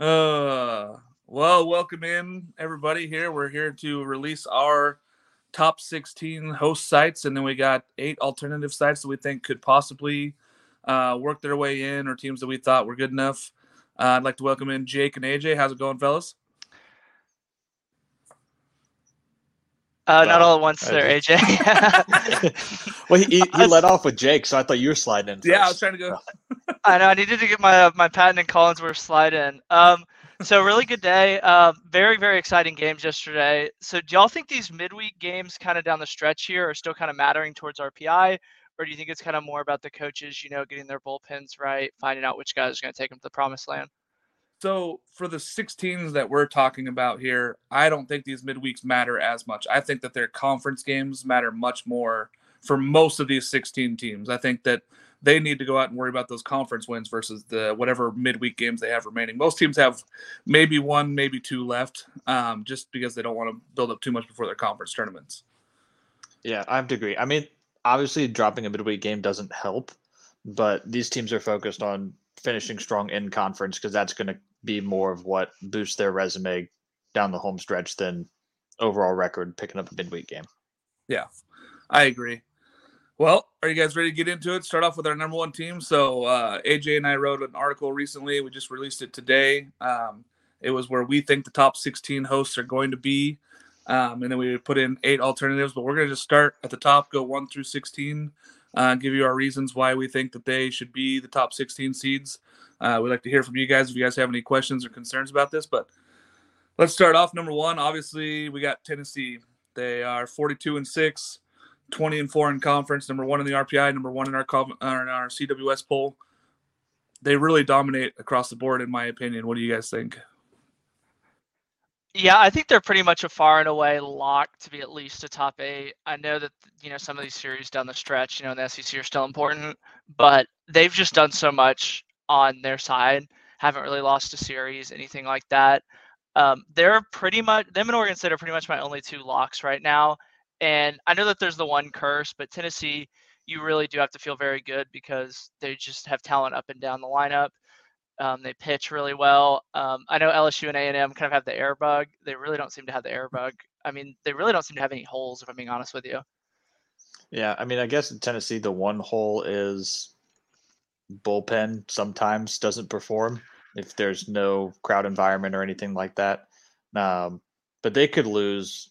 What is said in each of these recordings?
Uh, well, welcome in everybody here. We're here to release our top 16 host sites, and then we got eight alternative sites that we think could possibly uh, work their way in, or teams that we thought were good enough. Uh, I'd like to welcome in Jake and AJ. How's it going, fellas? Uh, not all at once there, AJ. well, he, he led off with Jake, so I thought you were sliding in. First. Yeah, I was trying to go. I know. I needed to get my uh, my Patton and Collinsworth slide in. Um, so really good day. Uh, very very exciting games yesterday. So do y'all think these midweek games, kind of down the stretch here, are still kind of mattering towards RPI, or do you think it's kind of more about the coaches, you know, getting their bullpens right, finding out which guys are going to take them to the promised land? So for the 16s that we're talking about here, I don't think these midweeks matter as much. I think that their conference games matter much more for most of these 16 teams. I think that they need to go out and worry about those conference wins versus the whatever midweek games they have remaining. Most teams have maybe one, maybe two left, um, just because they don't want to build up too much before their conference tournaments. Yeah, I have to agree. I mean, obviously, dropping a midweek game doesn't help, but these teams are focused on finishing strong in conference because that's going to be more of what boosts their resume down the home stretch than overall record picking up a midweek game. Yeah, I agree. Well, are you guys ready to get into it? Start off with our number one team. So uh, AJ and I wrote an article recently. We just released it today. Um, it was where we think the top 16 hosts are going to be. Um, and then we put in eight alternatives, but we're going to just start at the top, go one through 16, uh, give you our reasons why we think that they should be the top 16 seeds. Uh, we'd like to hear from you guys if you guys have any questions or concerns about this. But let's start off. Number one, obviously, we got Tennessee. They are 42 and six, 20 and four in conference. Number one in the RPI, number one in our in our CWS poll. They really dominate across the board, in my opinion. What do you guys think? Yeah, I think they're pretty much a far and away lock to be at least a top eight. I know that you know some of these series down the stretch, you know, in the SEC are still important, but they've just done so much on their side. Haven't really lost a series, anything like that. Um, they're pretty much them and Oregon State are pretty much my only two locks right now. And I know that there's the one curse, but Tennessee, you really do have to feel very good because they just have talent up and down the lineup. Um, they pitch really well. Um, I know LSU and A&M kind of have the air bug. They really don't seem to have the air bug. I mean, they really don't seem to have any holes, if I'm being honest with you. Yeah, I mean, I guess in Tennessee, the one hole is bullpen sometimes doesn't perform if there's no crowd environment or anything like that. Um, but they could lose.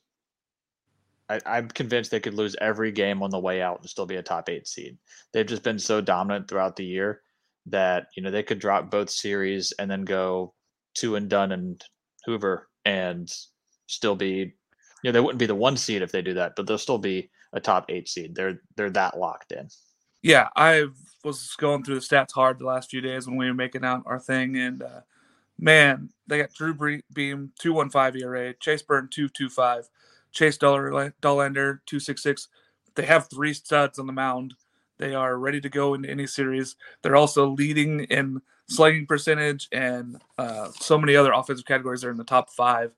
I, I'm convinced they could lose every game on the way out and still be a top eight seed. They've just been so dominant throughout the year that you know they could drop both series and then go two and done and Hoover and still be you know they wouldn't be the one seed if they do that, but they'll still be a top eight seed. They're they're that locked in. Yeah, I was going through the stats hard the last few days when we were making out our thing, and uh, man, they got Drew Beam two one five ERA, Chase Burn two two five, Chase Dollander two six six. They have three studs on the mound. They are ready to go into any series. They're also leading in slugging percentage and uh, so many other offensive categories. They're in the top five.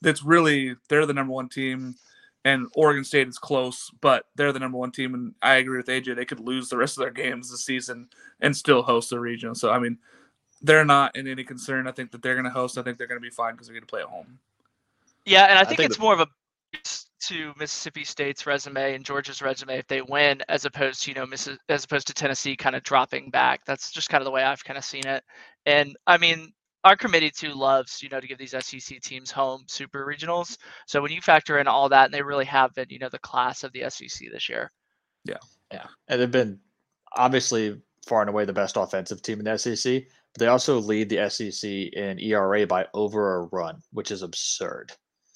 That's really they're the number one team and Oregon State is close, but they're the number one team. And I agree with AJ; they could lose the rest of their games this season and still host the region. So I mean, they're not in any concern. I think that they're going to host. I think they're going to be fine because they're going to play at home. Yeah, and I think, I think it's the- more of a to Mississippi State's resume and Georgia's resume if they win, as opposed to you know Miss as opposed to Tennessee kind of dropping back. That's just kind of the way I've kind of seen it. And I mean, our committee too loves, you know, to give these SEC teams home super regionals. So when you factor in all that, and they really have been, you know, the class of the SEC this year. Yeah, yeah, and they've been obviously far and away the best offensive team in the SEC. But they also lead the SEC in ERA by over a run, which is absurd.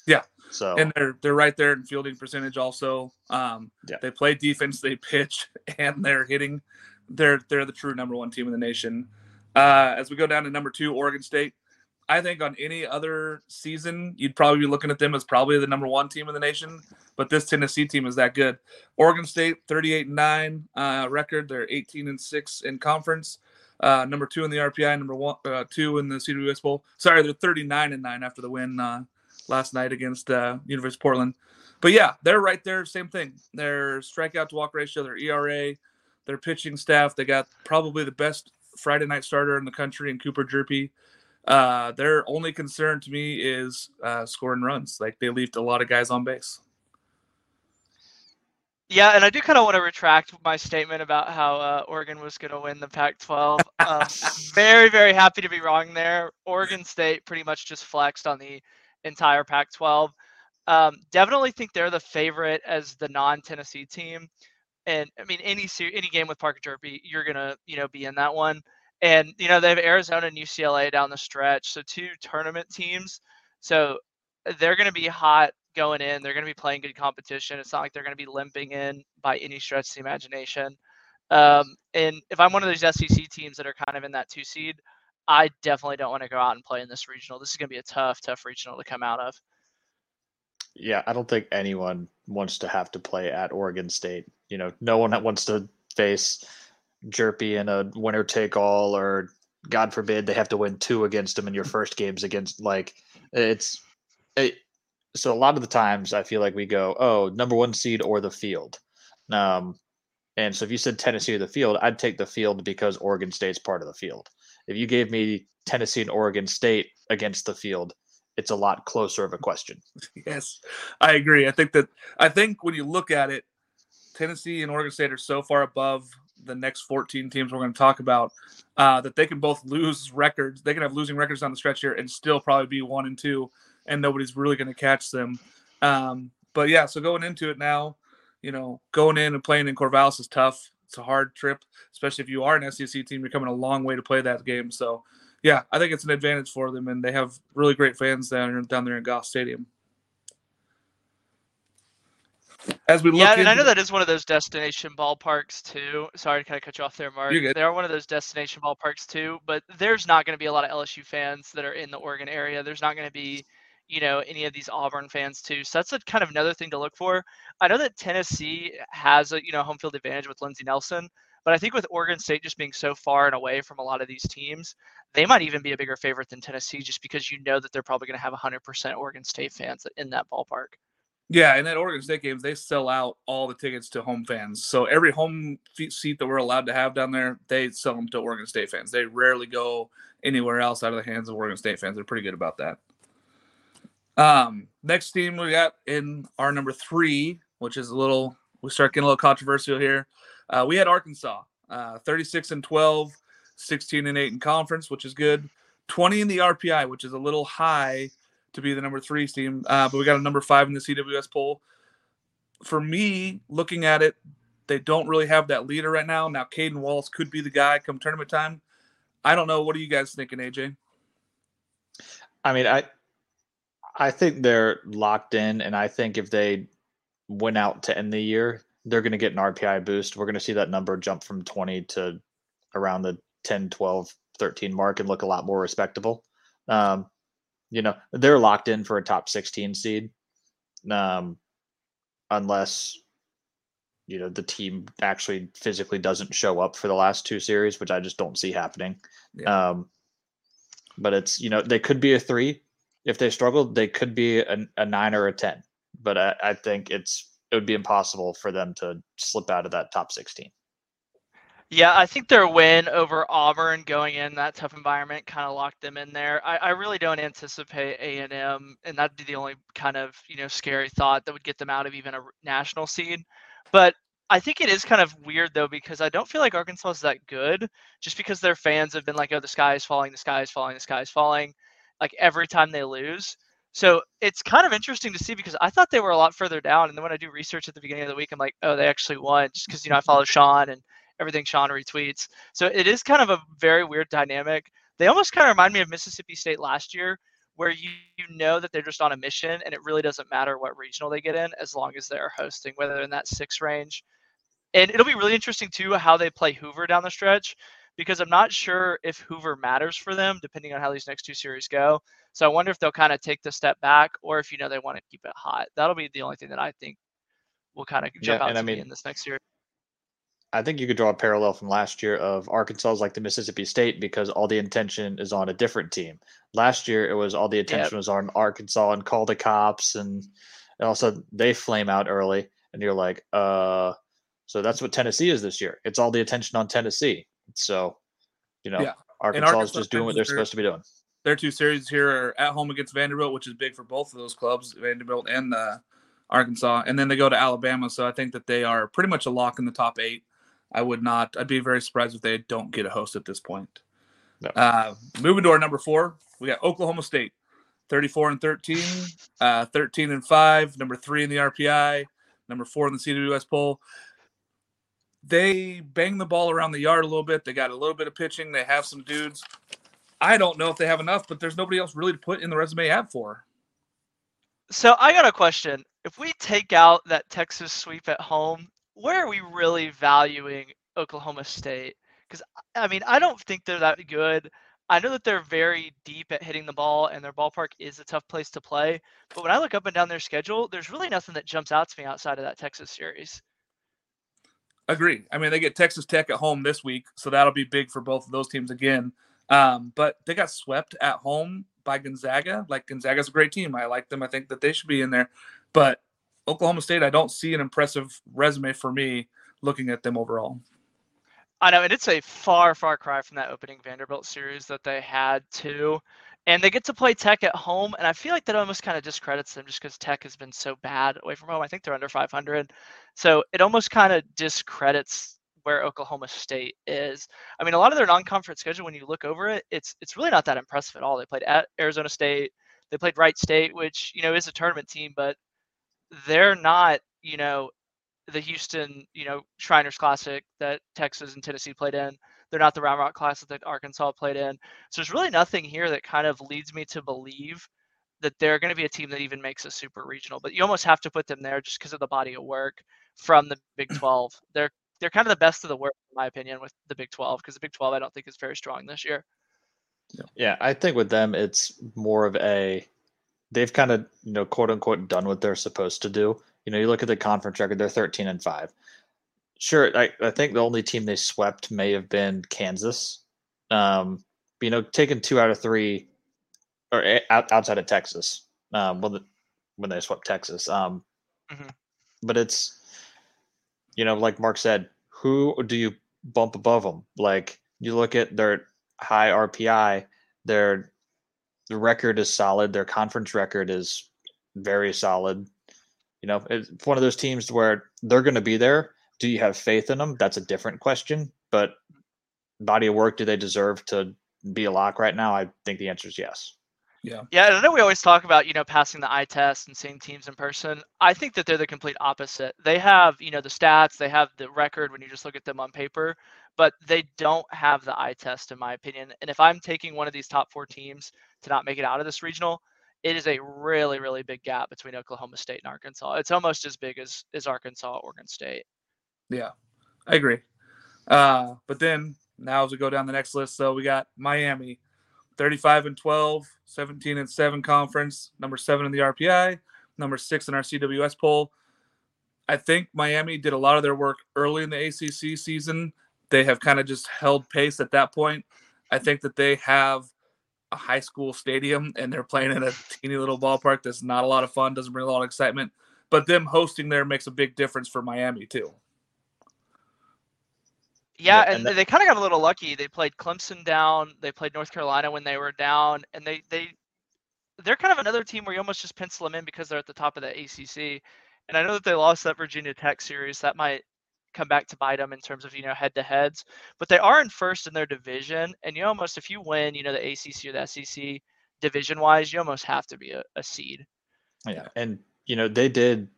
Yeah. So and they're they're right there in fielding percentage also. Um, yeah. They play defense, they pitch, and they're hitting. They're they're the true number one team in the nation. Uh, as we go down to number two, Oregon State. I think on any other season, you'd probably be looking at them as probably the number one team in the nation. But this Tennessee team is that good. Oregon State, 38 and 9 uh, record. They're 18 and 6 in conference. Uh, number two in the RPI, number one, uh, two in the CWS Bowl. Sorry, they're 39 and 9 after the win uh, last night against uh, University of Portland. But yeah, they're right there. Same thing. Their strikeout to walk ratio, their ERA, their pitching staff. They got probably the best Friday night starter in the country in Cooper Hjerpe. Uh, their only concern to me is uh, scoring runs. Like they left a lot of guys on base. Yeah, and I do kind of want to retract my statement about how uh, Oregon was going to win the Pac-12. Um, very, very happy to be wrong there. Oregon State pretty much just flexed on the entire Pac-12. Um, definitely think they're the favorite as the non-Tennessee team. And I mean, any any game with Parker Hjerpe, you're gonna you know be in that one. And you know they have Arizona and UCLA down the stretch, so two tournament teams. So they're going to be hot going in. They're to be playing good competition. It's not like they're to be limping in by any stretch of the imagination. Um, and if I'm one of those SEC teams that are kind of in that two seed, I definitely don't want to go out and play in this regional. This is to be a tough, tough regional to come out of. Yeah, I don't think anyone wants to have to play at Oregon State. You know, no one wants to face Hjerpe in a winner take all, or God forbid they have to win two against them in your first games against. Like, it's it, so a lot of the times I feel like we go, oh, number one seed or the field. Um, and so if you said Tennessee or the field, I'd take the field because Oregon State's part of the field. If you gave me Tennessee and Oregon State against the field, it's a lot closer of a question. Yes, I agree. I think that I think when you look at it, Tennessee and Oregon State are so far above the next 14 teams we're going to talk about uh, that they can both lose records. They can have losing records on the stretch here and still probably be one and two and nobody's really going to catch them. Um, but yeah, so going into it now, you know, going in and playing in Corvallis is tough. It's a hard trip, especially if you are an SEC team. You're coming a long way to play that game. So, yeah, I think it's an advantage for them, and they have really great fans down down there in Goss Stadium. As we look yeah, and I know that is one of those destination ballparks too. Sorry to kind of cut you off there, Mark. They are one of those destination ballparks too, but there's not going to be a lot of LSU fans that are in the Oregon area. There's not going to be you know any of these Auburn fans too. So that's a kind of another thing to look for. I know that Tennessee has a you know home field advantage with Lindsey Nelson, but I think with Oregon State just being so far and away from a lot of these teams, they might even be a bigger favorite than Tennessee just because you know that they're probably going to have 100% Oregon State fans in that ballpark. Yeah, and at Oregon State games, they sell out all the tickets to home fans. So every home seat that we're allowed to have down there, they sell them to Oregon State fans. They rarely go anywhere else out of the hands of Oregon State fans. They're pretty good about that. Um, next team we got in our number three, which is a little, we start getting a little controversial here. Uh, we had Arkansas, uh, 36 and 12, 16 and 8 in conference, which is good. 20 in the RPI, which is a little high to be the number three team. Uh, but we got a number five in the CWS poll. For me, looking at it, they don't really have that leader right now. Now, Cayden Wallace could be the guy come tournament time. I don't know. What are you guys thinking, AJ? I mean, I I think they're locked in, and I think if they went out to end the year, they're going to get an RPI boost. We're going to see that number jump from 20 to around the 10, 12, 13 mark and look a lot more respectable. Um, you know, they're locked in for a top 16 seed. Um, unless you know the team actually physically doesn't show up for the last two series, which I just don't see happening. Yeah. Um, but it's you know they could be a three, if they struggled, they could be a, a nine or a ten. But I, I think it's it would be impossible for them to slip out of that top sixteen. Yeah, I think their win over Auburn going in that tough environment kind of locked them in there. I, I really don't anticipate A and M, and that'd be the only kind of you know scary thought that would get them out of even a national seed. But I think it is kind of weird though because I don't feel like Arkansas is that good, just because their fans have been like, "Oh, the sky is falling, the sky is falling, the sky is falling." like every time they lose. So it's kind of interesting to see because I thought they were a lot further down. And then when I do research at the beginning of the week, I'm like, oh, they actually won just because, you know, I follow Sean and everything Sean retweets. So it is kind of a very weird dynamic. They almost kind of remind me of Mississippi State last year, where you, you know that they're just on a mission and it really doesn't matter what regional they get in as long as they're hosting, whether in that six range. And it'll be really interesting too how they play Hoover down the stretch because I'm not sure if Hoover matters for them depending on how these next two series go. So I wonder if they'll kind of take the step back or if you know they want to keep it hot. That'll be the only thing that I think will kind of jump yeah, out to I mean, me in this next year. I think you could draw a parallel from last year of Arkansas is like the Mississippi State because all the attention is on a different team. Last year it was all the attention yep. was on Arkansas and call the cops and, and also they flame out early and you're like, uh so that's what Tennessee is this year. It's all the attention on Tennessee. So, you know, yeah. Arkansas, Arkansas is just doing what they're supposed to be doing. their two series here are at home against Vanderbilt, which is big for both of those clubs, Vanderbilt and uh, Arkansas, and then they go to Alabama. So I think that they are pretty much a lock in the top eight. I would not. I'd be very surprised if they don't get a host at this point. No. Uh, moving to our number four, we got Oklahoma State, 34 and 13, uh, 13 and five, number three in the RPI, number four in the CWS poll. They bang the ball around the yard a little bit. They got a little bit of pitching. They have some dudes. I don't know if they have enough, but there's nobody else really to put in the resume app for. So I got a question. If we take out that Texas sweep at home, where are we really valuing Oklahoma State? Because I mean, I don't think they're that good. I know that they're very deep at hitting the ball, and their ballpark is a tough place to play. But when I look up and down their schedule, there's really nothing that jumps out to me outside of that Texas series. Agree. I mean, they get Texas Tech at home this week, so that'll be big for both of those teams again. Um, but they got swept at home by Gonzaga. Like Gonzaga's a great team. I like them. I think that they should be in there. But Oklahoma State, I don't see an impressive resume for me looking at them overall. I know, and it's a far, far cry from that opening Vanderbilt series that they had too. And they get to play Tech at home, and I feel like that almost kind of discredits them just because Tech has been so bad away from home. I think they're under 500, so it almost kind of discredits where Oklahoma State is. I mean, a lot of their non-conference schedule, when you look over it, it's it's really not that impressive at all. They played at Arizona State, they played Wright State, which you know is a tournament team, but they're not you know the Houston you know Shriners Classic that Texas and Tennessee played in. They're not the Round Rock class that Arkansas played in. So there's really nothing here that kind of leads me to believe that they're going to be a team that even makes a super regional. But you almost have to put them there just because of the body of work from the Big mm. 12. They're they're kind of the best of the worst, in my opinion, with the Big 12 because the Big 12 I don't think is very strong this year. Yeah, I think with them it's more of a they've kind of you know quote unquote done what they're supposed to do. You know, you look at the conference record; they're 13 and five. Sure, I, I think the only team they swept may have been Kansas. Um, you know, taking two out of three, or out, outside of Texas. Um, well, the, when they swept Texas. Um, mm-hmm. but it's you know, like Mark said, who do you bump above them? Like you look at their high RPI, their the record is solid, their conference record is very solid. You know, it's one of those teams where they're going to be there. Do you have faith in them? That's a different question. But body of work, do they deserve to be a lock right now? I think the answer is yes. Yeah. Yeah, I know we always talk about, you know, passing the eye test and seeing teams in person. I think that they're the complete opposite. They have, you know, the stats, they have the record when you just look at them on paper, but they don't have the eye test in my opinion. And if I'm taking one of these top 4 teams to not make it out of this regional, it is a really really big gap between Oklahoma State and Arkansas. It's almost as big as as Arkansas, Oregon State. Yeah. I agree. Uh, but then now as we go down the next list, so we got Miami 35 and 12, 17 and 7 conference, number seven in the RPI, number six in our CWS poll. I think Miami did a lot of their work early in the ACC season. They have kind of just held pace at that point. I think that they have a high school stadium and they're playing in a teeny little ballpark that's not a lot of fun, doesn't bring a lot of excitement. But them hosting there makes a big difference for Miami too. Yeah, and, and that, they kind of got a little lucky. They played Clemson down. They played North Carolina when they were down, and they they they're kind of another team where you almost just pencil them in because they're at the top of the ACC. And I know that they lost that Virginia Tech series. That might come back to bite them in terms of you know head to heads. But they are in first in their division, and you almost if you win, you know the ACC or the SEC division wise, you almost have to be a, a seed. Yeah, and you know they did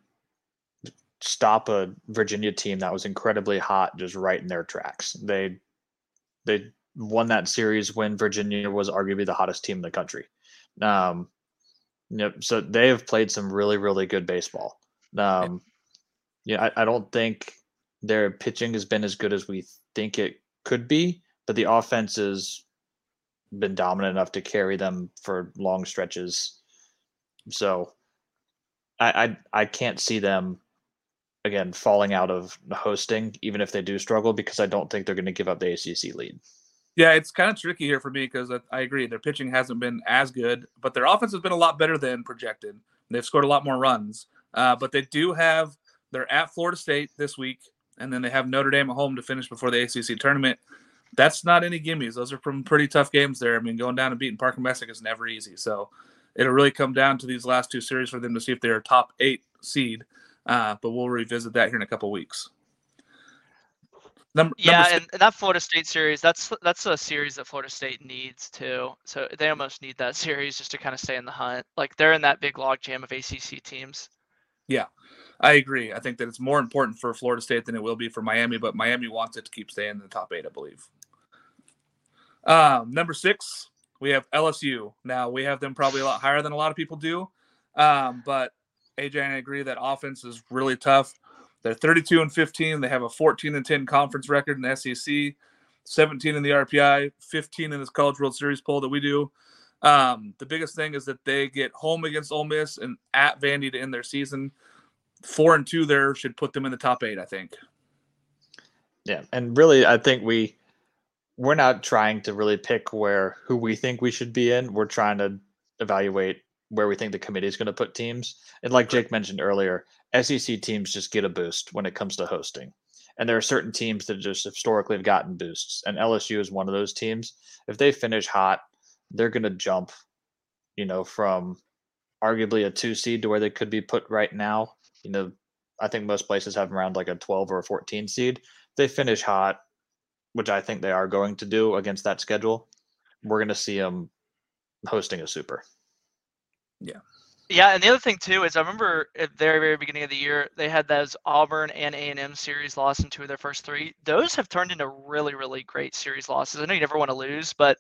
stop a Virginia team that was incredibly hot just right in their tracks. They they won that series when Virginia was arguably the hottest team in the country. Um, yep. So they have played some really really good baseball. Um, yeah, I, I don't think their pitching has been as good as we think it could be, but the offense has been dominant enough to carry them for long stretches. So I I, I can't see them again falling out of hosting, even if they do struggle, because I don't think they're going to give up the ACC lead. Yeah, it's kind of tricky here for me because I agree their pitching hasn't been as good, but their offense has been a lot better than projected. They've scored a lot more runs, uh, but they do have they're at Florida State this week, and then they have Notre Dame at home to finish before the ACC tournament. that's not any gimmies. Those are from pretty tough games there. I mean, going down and beating Parker Messick is never easy. So it'll really come down to these last two series for them to see if they're a top eight seed. Uh, but we'll revisit that here in a couple weeks. Number, yeah, number and, that Florida State series, that's that's a series that Florida State needs too. So they almost need that series just to kind of stay in the hunt. Like they're in that big log jam of ACC teams. Yeah, I agree. I think that it's more important for Florida State than it will be for Miami, but Miami wants it to keep staying in the top eight, I believe. Um, number six, we have LSU. Now we have them probably a lot higher than a lot of people do, um, but AJ and I agree that offense is really tough. They're 32 and 15. They have a 14 and 10 conference record in the SEC, 17 in the RPI, 15 in this College World Series poll that we do. Um, the biggest thing is that they get home against Ole Miss and at Vandy to end their season. Four and two there should put them in the top eight, I think. Yeah, and really, I think we we're not trying to really pick where who we think we should be in. We're trying to evaluate where we think the committee is going to put teams. And like Jake mentioned earlier, SEC teams just get a boost when it comes to hosting. And there are certain teams that just historically have gotten boosts. And LSU is one of those teams. If they finish hot, they're going to jump, you know, from arguably a two seed to where they could be put right now. You know, I think most places have around like a 12 or a 14 seed. If they finish hot, which I think they are going to do against that schedule, we're going to see them hosting a super. Yeah. Yeah, and the other thing too is I remember at the very very beginning of the year they had those Auburn and A and M series loss in two of their first three. Those have turned into really really great series losses. I know you never want to lose, but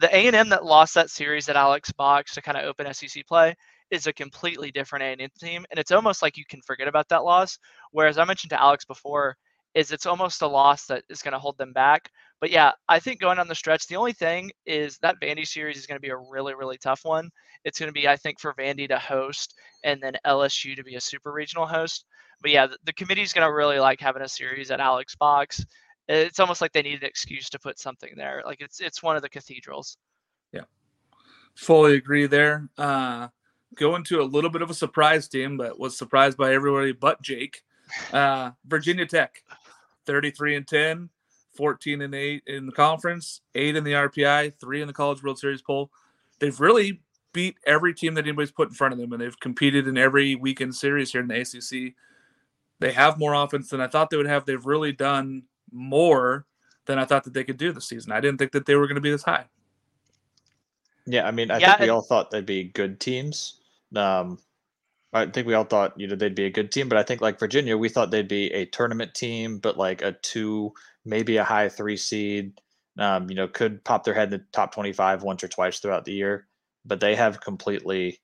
the A and M that lost that series at Alex Box to kind of open SEC play is a completely different A and M team, and it's almost like you can forget about that loss. Whereas I mentioned to Alex before, is it's almost a loss that is going to hold them back. But yeah, I think going on the stretch, the only thing is that Vandy series is going to be a really, really tough one. It's going to be, I think, for Vandy to host and then LSU to be a super regional host. But yeah, the, the committee is going to really like having a series at Alex Box. It's almost like they need an excuse to put something there. Like it's it's one of the cathedrals. Yeah, fully agree there. Uh, going to a little bit of a surprise team, but was surprised by everybody but Jake. Uh, Virginia Tech, 33 and 10, 14 and 8 in the conference, 8 in the RPI, 3 in the College World Series poll. They've really beat every team that anybody's put in front of them, and they've competed in every weekend series here in the ACC. They have more offense than I thought they would have. They've really done more than I thought that they could do this season. I didn't think that they were going to be this high. Yeah, I mean, I yeah, think we all thought they'd be good teams. Um, I think we all thought you know they'd be a good team, but I think like Virginia, we thought they'd be a tournament team, but like a two, maybe a high three seed. Um, you know, could pop their head in the top twenty-five once or twice throughout the year, but they have completely,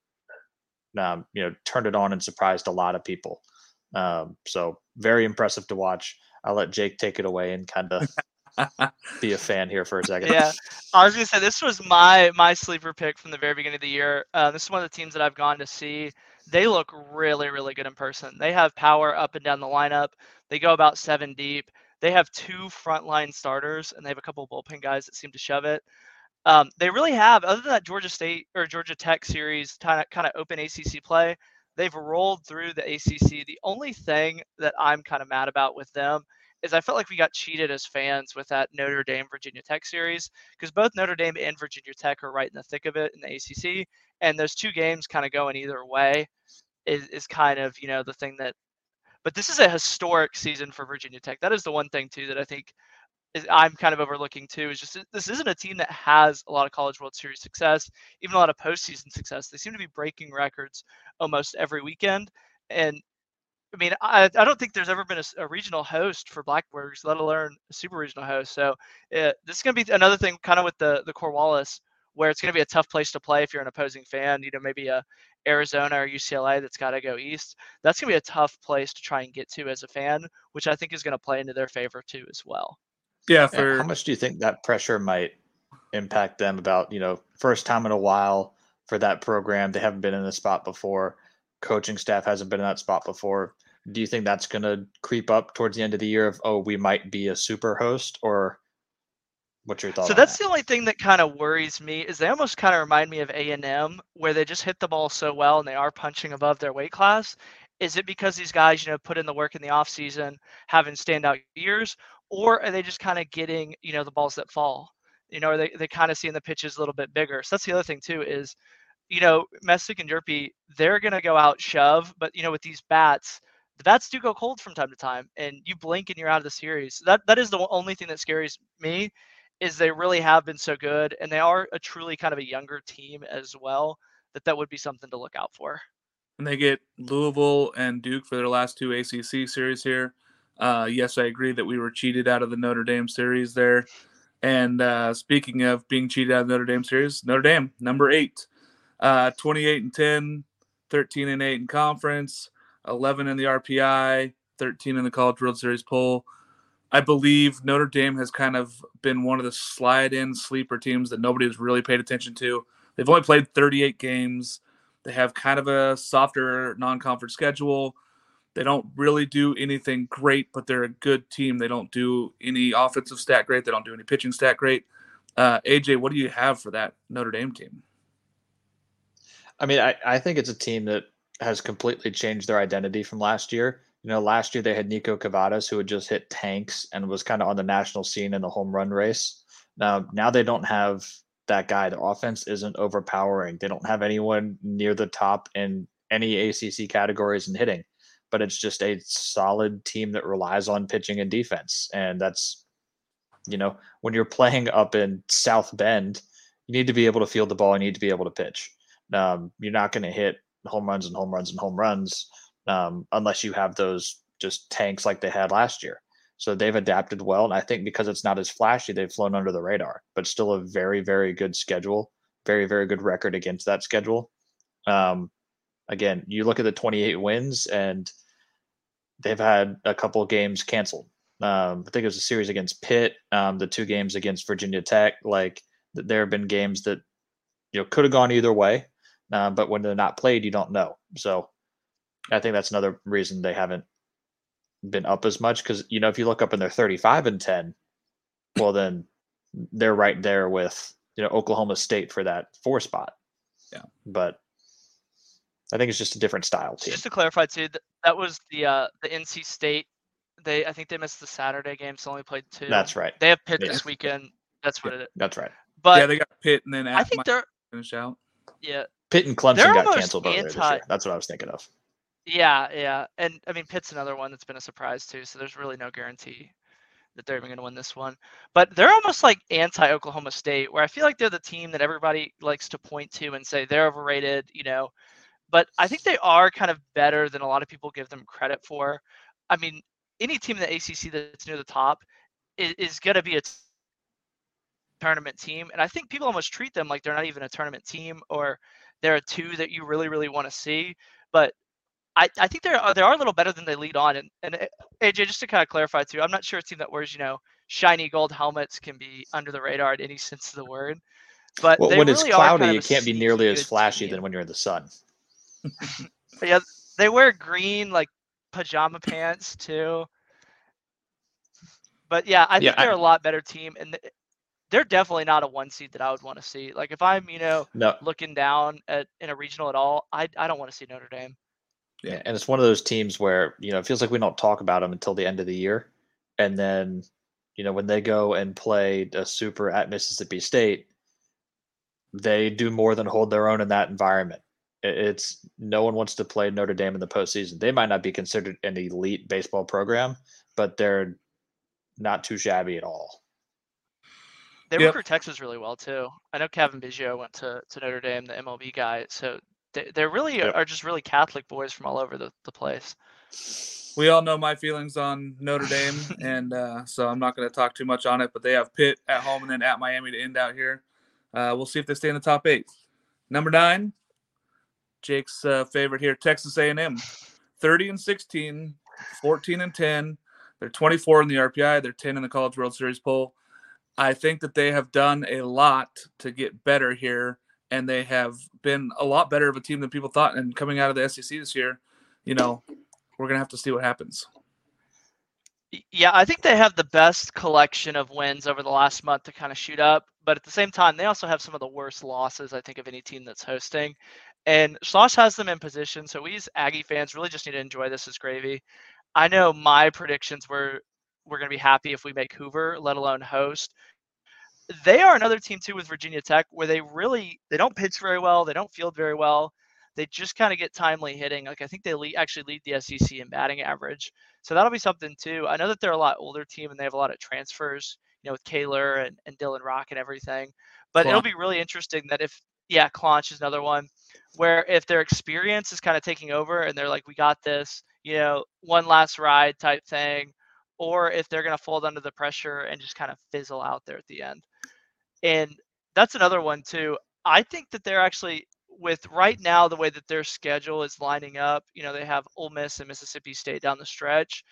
um, you know, turned it on and surprised a lot of people. Um, so very impressive to watch. I'll let Jake take it away and kind of be a fan here for a second. Yeah, I was gonna say this was my my sleeper pick from the very beginning of the year. Uh, this is one of the teams that I've gone to see they look really, really good in person. They have power up and down the lineup. They go about seven deep. They have two frontline starters, and they have a couple bullpen guys that seem to shove it. Um, they really have, other than that Georgia State or Georgia Tech series, kind of kind of open ACC play. They've rolled through the ACC. The only thing that I'm kind of mad about with them is I felt like we got cheated as fans with that Notre Dame Virginia Tech series because both Notre Dame and Virginia Tech are right in the thick of it in the ACC, and those two games kind of going either way is, is kind of you know the thing that. But this is a historic season for Virginia Tech. That is the one thing too that I think is, I'm kind of overlooking too. Is just this isn't a team that has a lot of College World Series success, even a lot of postseason success. They seem to be breaking records almost every weekend, and I mean, I, I don't think there's ever been a, a, regional host for Blacksburg, let alone a super regional host. So uh, this is going to be another thing, kind of with the the Corvallis, where it's going to be a tough place to play if you're an opposing fan. You know, maybe a Arizona or UCLA that's got to go east. That's going to be a tough place to try and get to as a fan, which I think is going to play into their favor too as well. Yeah. For how much do you think that pressure might impact them? About you know, first time in a while for that program, they haven't been in the spot before coaching staff hasn't been in that spot before. Do you think that's going to creep up towards the end of the year of oh we might be a super host or what's your thought? So that's that? the only thing that kind of worries me is they almost kind of remind me of A and M where they just hit the ball so well and they are punching above their weight class. Is it because these guys, you know, put in the work in the off season, having standout years, or are they just kind of getting you know the balls that fall? You know, are they they kind of seeing the pitches a little bit bigger? So that's the other thing too is, you know, Messick and Hjerpe, they're gonna go out shove, but you know with these bats, the bats do go cold from time to time, and you blink and you're out of the series. That that is the only thing that scares me, is they really have been so good, and they are a truly kind of a younger team as well. That that would be something to look out for. And they get Louisville and Duke for their last two ACC series here. Uh, yes, I agree that we were cheated out of the Notre Dame series there. And uh, speaking of being cheated out of the Notre Dame series, Notre Dame, number eight, uh, 28 and 10, 13 and 8 in conference, 11 in the RPI, 13 in the College World Series poll. I believe Notre Dame has kind of been one of the slide in sleeper teams that nobody has really paid attention to. They've only played 38 games. They have kind of a softer non conference schedule. They don't really do anything great, but they're a good team. They don't do any offensive stat great. They don't do any pitching stat great. Uh, AJ, what do you have for that Notre Dame team? I mean, I, I think it's a team that has completely changed their identity from last year. You know, last year they had Nico Kavadas, who had just hit tanks and was kind of on the national scene in the home run race. Now, now they don't have that guy. The offense isn't overpowering. They don't have anyone near the top in any ACC categories in hitting, but it's just a solid team that relies on pitching and defense. And that's, you know, when you're playing up in South Bend, you need to be able to field the ball. You need to be able to pitch. Um, you're not going to hit home runs and home runs and home runs um, unless you have those just tanks like they had last year. So they've adapted well. And I think because it's not as flashy, they've flown under the radar, but still a very, very good schedule, very, very good record against that schedule. Um, again, you look at the 28 wins and they've had a couple games canceled. Um, I think it was a series against Pitt, um, the two games against Virginia Tech. Like there have been games that you know could have gone either way, uh, but when they're not played, you don't know. So I think that's another reason they haven't been up as much because you know if you look up and they're 35 and 10 well then they're right there with you know oklahoma state for that four spot yeah but i think it's just a different style team. just to clarify too that was the uh the nc state they i think they missed the saturday game so only played two that's right they have pitt Yeah. this weekend that's what it is that's right but yeah, they got Pitt and then i at think they're finish out. yeah pitt and clemson They're got canceled earlier this year that's what i was thinking of Yeah, yeah, and I mean Pitt's another one that's been a surprise too. So there's really no guarantee that they're even going to win this one. But they're almost like anti Oklahoma State, where I feel like they're the team that everybody likes to point to and say they're overrated, you know. But I think they are kind of better than a lot of people give them credit for. I mean, any team in the ACC that's near the top is, is going to be a t- tournament team, and I think people almost treat them like they're not even a tournament team or they're two that you really, really want to see. But I, I think they're they are a little better than they lead on. And, and uh, AJ, just to kind of clarify too, I'm not sure a team that wears you know shiny gold helmets can be under the radar in any sense of the word. But well, when really it's cloudy kind of it can't be nearly as flashy team. than when you're in the sun But yeah, they wear green like pajama pants too. But yeah, I Yeah, think they're I- a lot better team, and th- they're definitely not a one seed that I would want to see. Like if I'm you know no looking down at in a regional at all, I I don't want to see Notre Dame. Yeah. Yeah, and it's one of those teams where you know it feels like we don't talk about them until the end of the year, and then you know when they go and play a super at Mississippi State, they do more than hold their own in that environment. It's no one wants to play Notre Dame in the postseason. They might not be considered an elite baseball program, but they're not too shabby at all. They Yep. recruit Texas really well too. I know Cavan Biggio went to, to Notre Dame, the MLB guy. So they they really Yep. are just really Catholic boys from all over the, the place. We all know my feelings on Notre Dame, and uh, so I'm not going to talk too much on it. But they have Pitt at home and then at Miami to end out here. Uh, we'll see if they stay in the top eight. Number nine, Jake's uh, favorite here, Texas A&M, 30 and 16, 14 and 10. They're 24 in the RPI. They're 10 in the College World Series poll. I think that they have done a lot to get better here, and they have been a lot better of a team than people thought. And coming out of the SEC this year, you know, we're gonna have to see what happens. Yeah, I think they have the best collection of wins over the last month to kind of shoot up. But at the same time, they also have some of the worst losses, I think, of any team that's hosting. And Schloss has them in position. So we as Aggie fans really just need to enjoy this as gravy. I know my predictions were we're going to be happy if we make Hoover, let alone host. They are another team too with Virginia Tech where they really they don't pitch very well, they don't field very well. They just kind of get timely hitting. Like I think they lead, actually lead the SEC in batting average. So that'll be something too. I know that they're a lot older team and they have a lot of transfers, you know, with Kaler and, and Dylan Rock and everything. But it'll be really interesting that if yeah, Claunch is another one where if their experience is kind of taking over and they're like, we got this, you know, one last ride type thing, or if they're going to fold under the pressure and just kind of fizzle out there at the end. And that's another one too. I think that they're actually with right now the way that their schedule is lining up. You know, they have Ole Miss and Mississippi State down the stretch.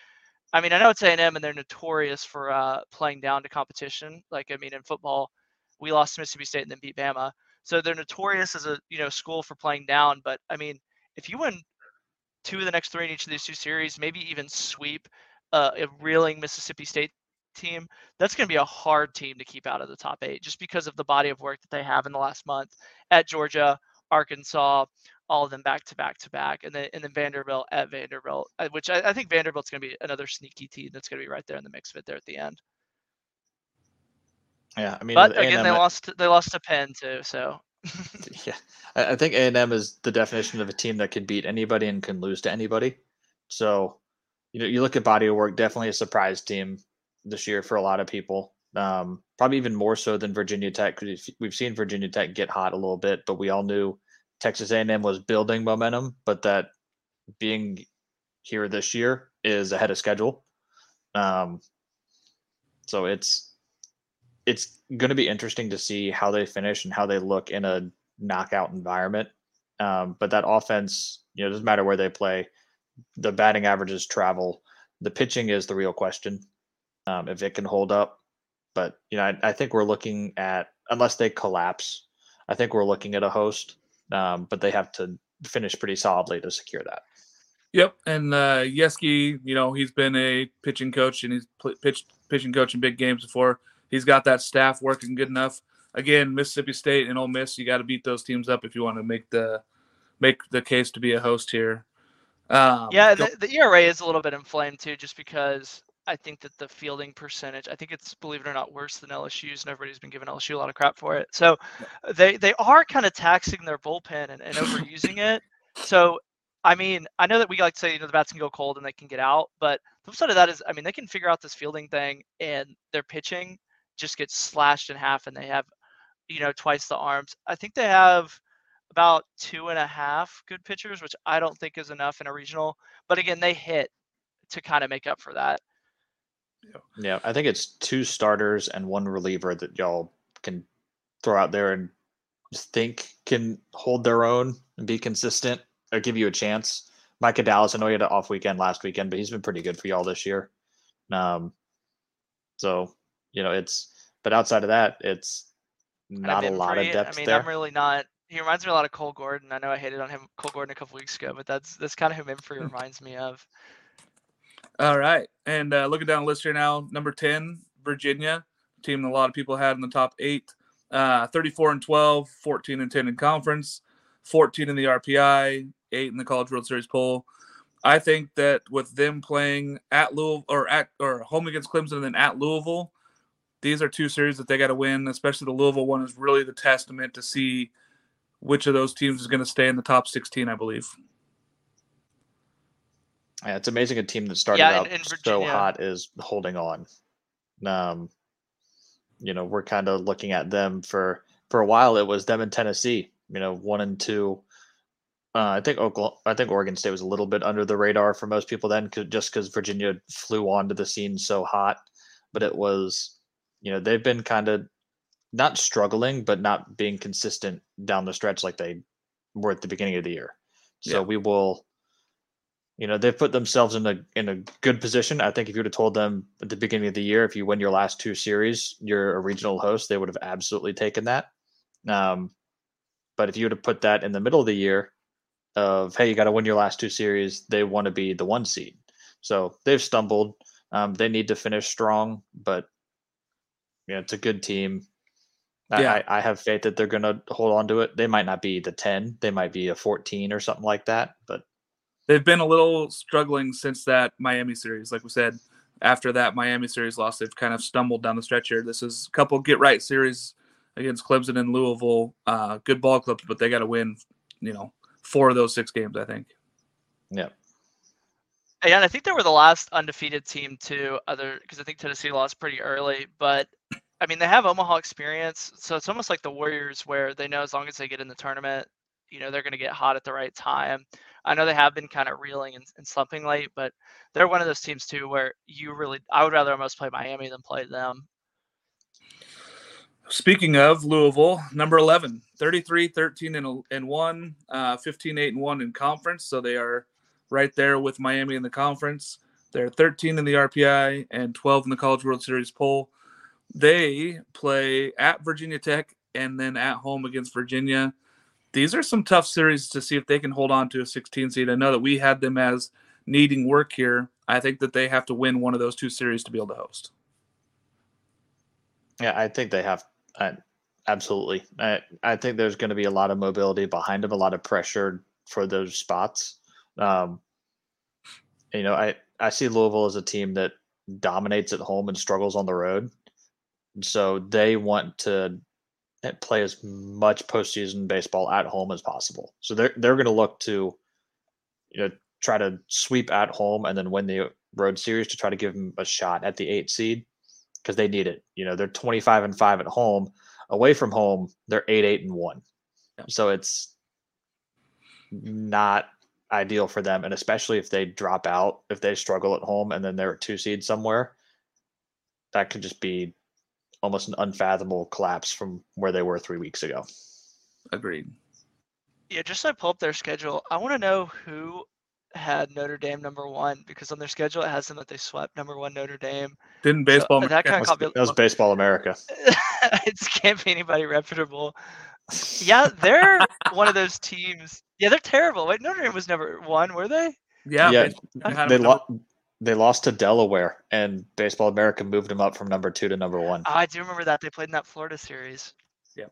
I mean, I know it's A&M and they're notorious for uh, playing down to competition. Like, I mean, in football, we lost to Mississippi State and then beat Bama. So they're notorious as a you know school for playing down. But I mean, if you win two of the next three in each of these two series, maybe even sweep uh, a reeling Mississippi State team, that's going to be a hard team to keep out of the top eight just because of the body of work that they have in the last month at Georgia, Arkansas, all of them back to back to back, and then and then Vanderbilt at Vanderbilt, uh, which I, I think Vanderbilt's going to be another sneaky team that's going to be right there in the mix of it there at the end. Yeah, I mean, but again, A&M, they lost. They lost to Penn too. So. yeah, I think A and M is the definition of a team that can beat anybody and can lose to anybody. So, you know, you look at body of work, definitely a surprise team this year for a lot of people. Um, probably even more so than Virginia Tech because we've seen Virginia Tech get hot a little bit, but we all knew Texas A&M was building momentum, but that being here this year is ahead of schedule. Um, so it's it's going to be interesting to see how they finish and how they look in a knockout environment. Um, but that offense, you know, doesn't matter where they play. The batting averages travel. The pitching is the real question. Um, if it can hold up, but you know, I, I, think we're looking at unless they collapse, I think we're looking at a host. Um, but they have to finish pretty solidly to secure that. Yep, and uh, Yeskie, you know, he's been a pitching coach and he's pitched pitching coach in big games before he's got that staff working good enough. Again, Mississippi State and Ole Miss, you got to beat those teams up if you want to make the make the case to be a host here. Um, yeah, the, the ERA is a little bit inflamed too, just because I think that the fielding percentage, I think it's believe it or not worse than LSU's, and everybody's been giving LSU a lot of crap for it. So they they are kind of taxing their bullpen and, and overusing it. So I mean, I know that we like to say you know the bats can go cold and they can get out, but the flip side of that is, I mean, they can figure out this fielding thing, and their pitching just gets slashed in half and they have, you know, twice the arms. I think they have about two and a half good pitchers, which I don't think is enough in a regional. But again, they hit to kind of make up for that. Yeah. yeah, I think it's two starters and one reliever that y'all can throw out there and think can hold their own and be consistent or give you a chance. Micah Dallas, I know he had an off weekend last weekend, but he's been pretty good for y'all this year. Um, so you know, it's but outside of that, it's not a lot of depth I mean, there. I'm really not. He reminds me a lot of Cole Gordon. I know I hated on him, Cole Gordon, a couple weeks ago, but that's that's kind of who Minfrey hmm. reminds me of. All right, and uh, looking down the list here now, number ten, Virginia, team that a lot of people had in the top eight. Uh, 34 and 12, 14 and 10 in conference, 14 in the RPI, eight in the College World Series poll. I think that with them playing at Louisville or at or home against Clemson and then at Louisville, these are two series that they got to win. Especially the Louisville one is really the testament to see which of those teams is going to stay in the top 16, I believe. Yeah, it's amazing a team that started yeah, out in, so hot is holding on. Um, you know, we're kind of looking at them for for a while. It was them in Tennessee. You know, one and two. Uh, I think Oklahoma, I think Oregon State was a little bit under the radar for most people then, cause, just because Virginia flew onto the scene so hot. But it was you know, they've been kind of not struggling, but not being consistent down the stretch like they were at the beginning of the year. So yeah. we will, you know, they've put themselves in a in a good position. I think if you would have told them at the beginning of the year, if you win your last two series, you're a regional host, they would have absolutely taken that. Um, but if you would have put that in the middle of the year, of hey, you got to win your last two series, they want to be the one seed. So they've stumbled. Um, they need to finish strong, but yeah, it's a good team. Yeah. I, I have faith that they're going to hold on to it. They might not be the 10, they might be a 14 or something like that, but they've been a little struggling since that Miami series. Like we said, after that Miami series loss, they've kind of stumbled down the stretch here. This is a couple get right series against Clemson and Louisville. Uh, good ball clubs, but they got to win, you know, four of those six games, I think. Yeah. Yeah, and I think they were the last undefeated team too. Other because I think Tennessee lost pretty early, but I mean they have Omaha experience, so it's almost like the Warriors, where they know as long as they get in the tournament, you know they're going to get hot at the right time. I know they have been kind of reeling and, and, slumping late, but they're one of those teams too where you really I would rather almost play Miami than play them. Speaking of Louisville, number 11, 33, 13 and, and 1, uh, 15, 8 and 1 in conference. So they are right there with Miami in the conference. They're 13 in the RPI and 12 in the College World Series poll. They play at Virginia Tech and then at home against Virginia. These are some tough series to see if they can hold on to a 16 seed. I know that we had them as needing work here. I think that they have to win one of those two series to be able to host. Yeah, I think they have. Uh, absolutely. I, I think there's going to be a lot of mobility behind them, a lot of pressure for those spots. Um, you know, I, I see Louisville as a team that dominates at home and struggles on the road. So they want to eh, play as much postseason baseball at home as possible. So they're they're going to look to, you know, try to sweep at home and then win the road series to try to give them a shot at the eight seed because they need it. You know, they're twenty five and five at home. Away from home, they're eight eight and one. So it's not ideal for them. And especially if they drop out, if they struggle at home and then they're a two seed somewhere, that could just be almost an unfathomable collapse from where they were three weeks ago. Agreed. Yeah, just so I pull up their schedule, I want to know who had Notre Dame number one because on their schedule it has them that they swept number one Notre Dame. Didn't baseball? So, that kind of that was Baseball America. it can't be anybody reputable. Yeah, they're one of those teams. Yeah, they're terrible. Wait, Notre Dame was number one, were they? Yeah, yeah. They, lost. They lost to Delaware, and Baseball America moved them up from number two to number one. Ah, I do remember that they played in that Florida series. Yeah.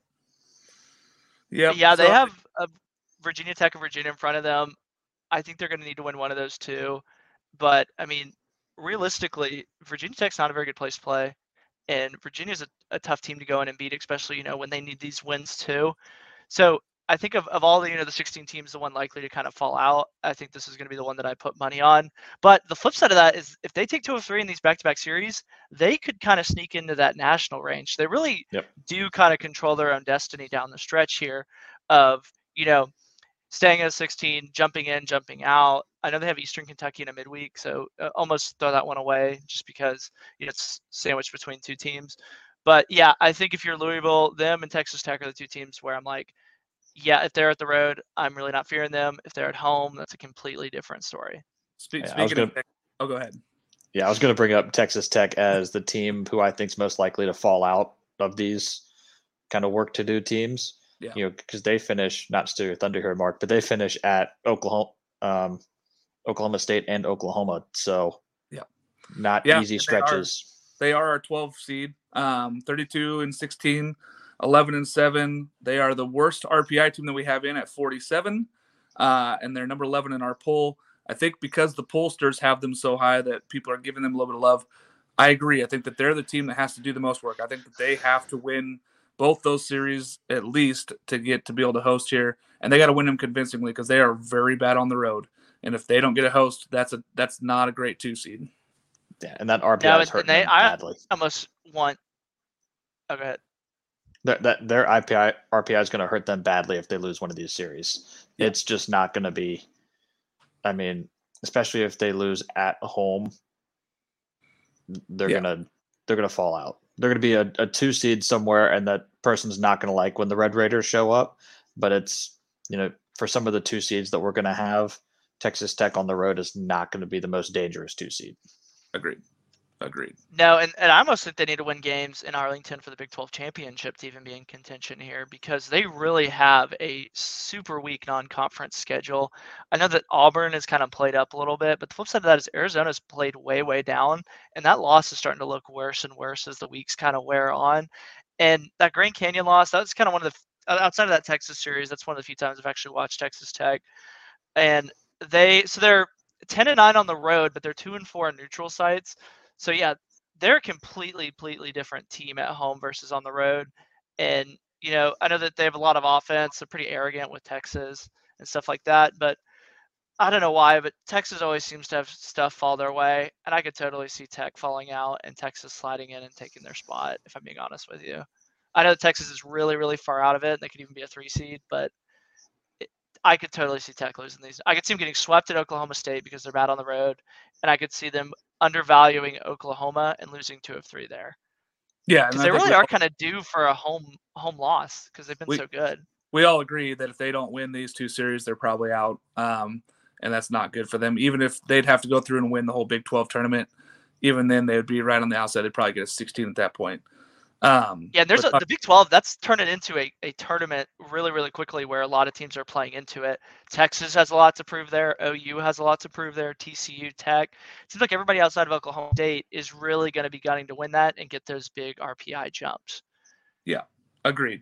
Yeah. Yeah, they have a Virginia Tech and Virginia in front of them. I think they're going to need to win one of those two. But I mean, realistically, Virginia Tech's not a very good place to play and Virginia's a, a tough team to go in and beat, especially you know when they need these wins too. So I think of, of all the you know the 16 teams, the one likely to kind of fall out. I think this is going to be the one that I put money on. But the flip side of that is if they take two of three in these back-to-back series, they could kind of sneak into that national range. They really yep. do kind of control their own destiny down the stretch here. Of you know staying at 16, jumping in, jumping out. I know they have Eastern Kentucky in a midweek, so uh, almost throw that one away just because you know, it's sandwiched between two teams. But yeah, I think if you're Louisville, them and Texas Tech are the two teams where I'm like, yeah, if they're at the road, I'm really not fearing them. If they're at home, that's a completely different story. Speak, yeah, speaking gonna, of, oh, go ahead. Yeah, I was going to bring up Texas Tech as the team who I think is most likely to fall out of these kind of work to do teams. Yeah. You know, because they finish not to your thunder here, Mark, but they finish at Oklahoma, um, Oklahoma State and Oklahoma. So yeah, not yeah, easy stretches. They are, they are our 12 seed, um, 32 and 16, 11 and seven. They are the worst RPI team that we have in at 47, uh, and they're number 11 in our poll. I think because the pollsters have them so high that people are giving them a little bit of love. I agree. I think that they're the team that has to do the most work. I think that they have to win both those series at least to get to be able to host here, and they got to win them convincingly because they are very bad on the road. And if they don't get a host, that's a that's not a great two seed. Yeah, and that RPI yeah, is hurting they, I badly. almost want. Oh, go ahead. That, that their IPI RPI is going to hurt them badly if they lose one of these series. Yeah. It's just not going to be. I mean, especially if they lose at home, they're yeah. gonna they're gonna fall out they're going to be a, a two seed somewhere, and that person's not going to like when the Red Raiders show up. But it's you know for some of the two seeds that we're going to have, Texas Tech on the road is not going to be the most dangerous two seed. Agreed. Agreed. No, and, and I almost think they need to win games in Arlington for the Big 12 championship to even be in contention here because they really have a super weak non conference schedule. I know that Auburn has kind of played up a little bit, but the flip side of that is Arizona's played way, way down, and that loss is starting to look worse and worse as the weeks kind of wear on. And that Grand Canyon loss, that's kind of one of the, outside of that Texas series, that's one of the few times I've actually watched Texas Tech. And they, so they're 10 and 9 on the road, but they're 2 and 4 in neutral sites. So yeah, they're a completely, completely different team at home versus on the road. And you know, I know that they have a lot of offense. They're pretty arrogant with Texas and stuff like that. But I don't know why, but Texas always seems to have stuff fall their way, and I could totally see Tech falling out and Texas sliding in and taking their spot. If I'm being honest with you, I know that Texas is really, really far out of it. and They could even be a three seed, but I could totally see Tech losing these. I could see them getting swept at Oklahoma State because they're bad on the road, and I could see them undervaluing Oklahoma and losing two of three there. Yeah, because they really are kind of due for a home home loss because they've been we, so good. We all agree that if they don't win these two series, they're probably out. Um, and that's not good for them. Even if they'd have to go through and win the whole Big 12 tournament, even then they would be right on the outside. They'd probably get a 16 at that point. Um, yeah, there's a, the Big 12. That's turning into a, a tournament really, really quickly where a lot of teams are playing into it. Texas has a lot to prove there. OU has a lot to prove there. TCU, Tech. It seems like everybody outside of Oklahoma State is really going to be gunning to win that and get those big RPI jumps. Yeah, agreed.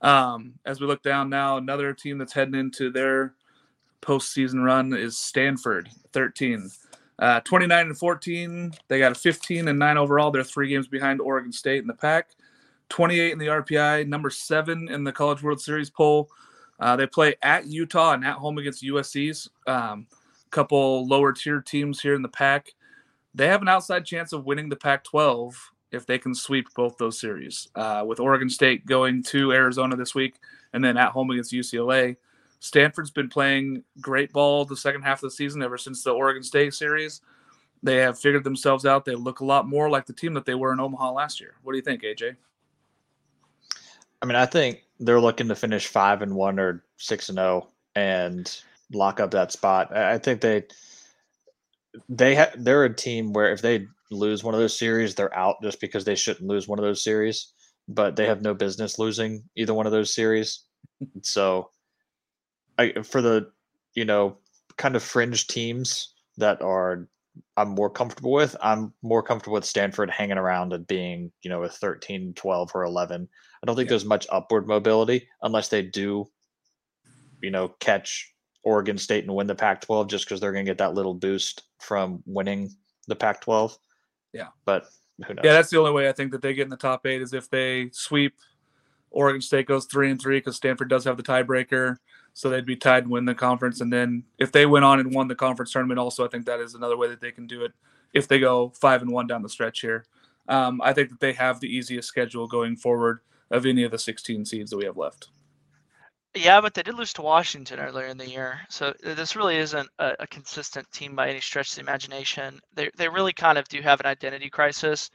Um, as we look down now, another team that's heading into their postseason run is Stanford, 13. Uh, 29 and 14. They got a 15 and 9 overall. They're three games behind Oregon State in the Pac. 28 in the RPI, number seven in the College World Series poll. Uh, they play at Utah and at home against USC's. Um, couple lower tier teams here in the Pac. They have an outside chance of winning the Pac 12 if they can sweep both those series. Uh, with Oregon State going to Arizona this week and then at home against UCLA. Stanford's been playing great ball the second half of the season ever since the Oregon State series. They have figured themselves out. They look a lot more like the team that they were in Omaha last year. What do you think, AJ? I mean, I think they're looking to finish five and one or six and zero oh and lock up that spot. I think they they ha- they're a team where if they lose one of those series, they're out just because they shouldn't lose one of those series. But they have no business losing either one of those series. So I, for the you know kind of fringe teams that are I'm more comfortable with. I'm more comfortable with Stanford hanging around and being, you know, a 13, 12, or 11. I don't think yeah. there's much upward mobility unless they do, you know, catch Oregon State and win the Pac 12 just because they're going to get that little boost from winning the Pac 12. Yeah. But who knows? Yeah, that's the only way I think that they get in the top eight is if they sweep Oregon State goes three and three because Stanford does have the tiebreaker so they'd be tied and win the conference. And then if they went on and won the conference tournament, also I think that is another way that they can do it if they go five and one down the stretch here. Um, I think that they have the easiest schedule going forward of any of the 16 seeds that we have left. Yeah, but they did lose to Washington earlier in the year, so this really isn't a, a consistent team by any stretch of the imagination. They they really kind of do have an identity crisis,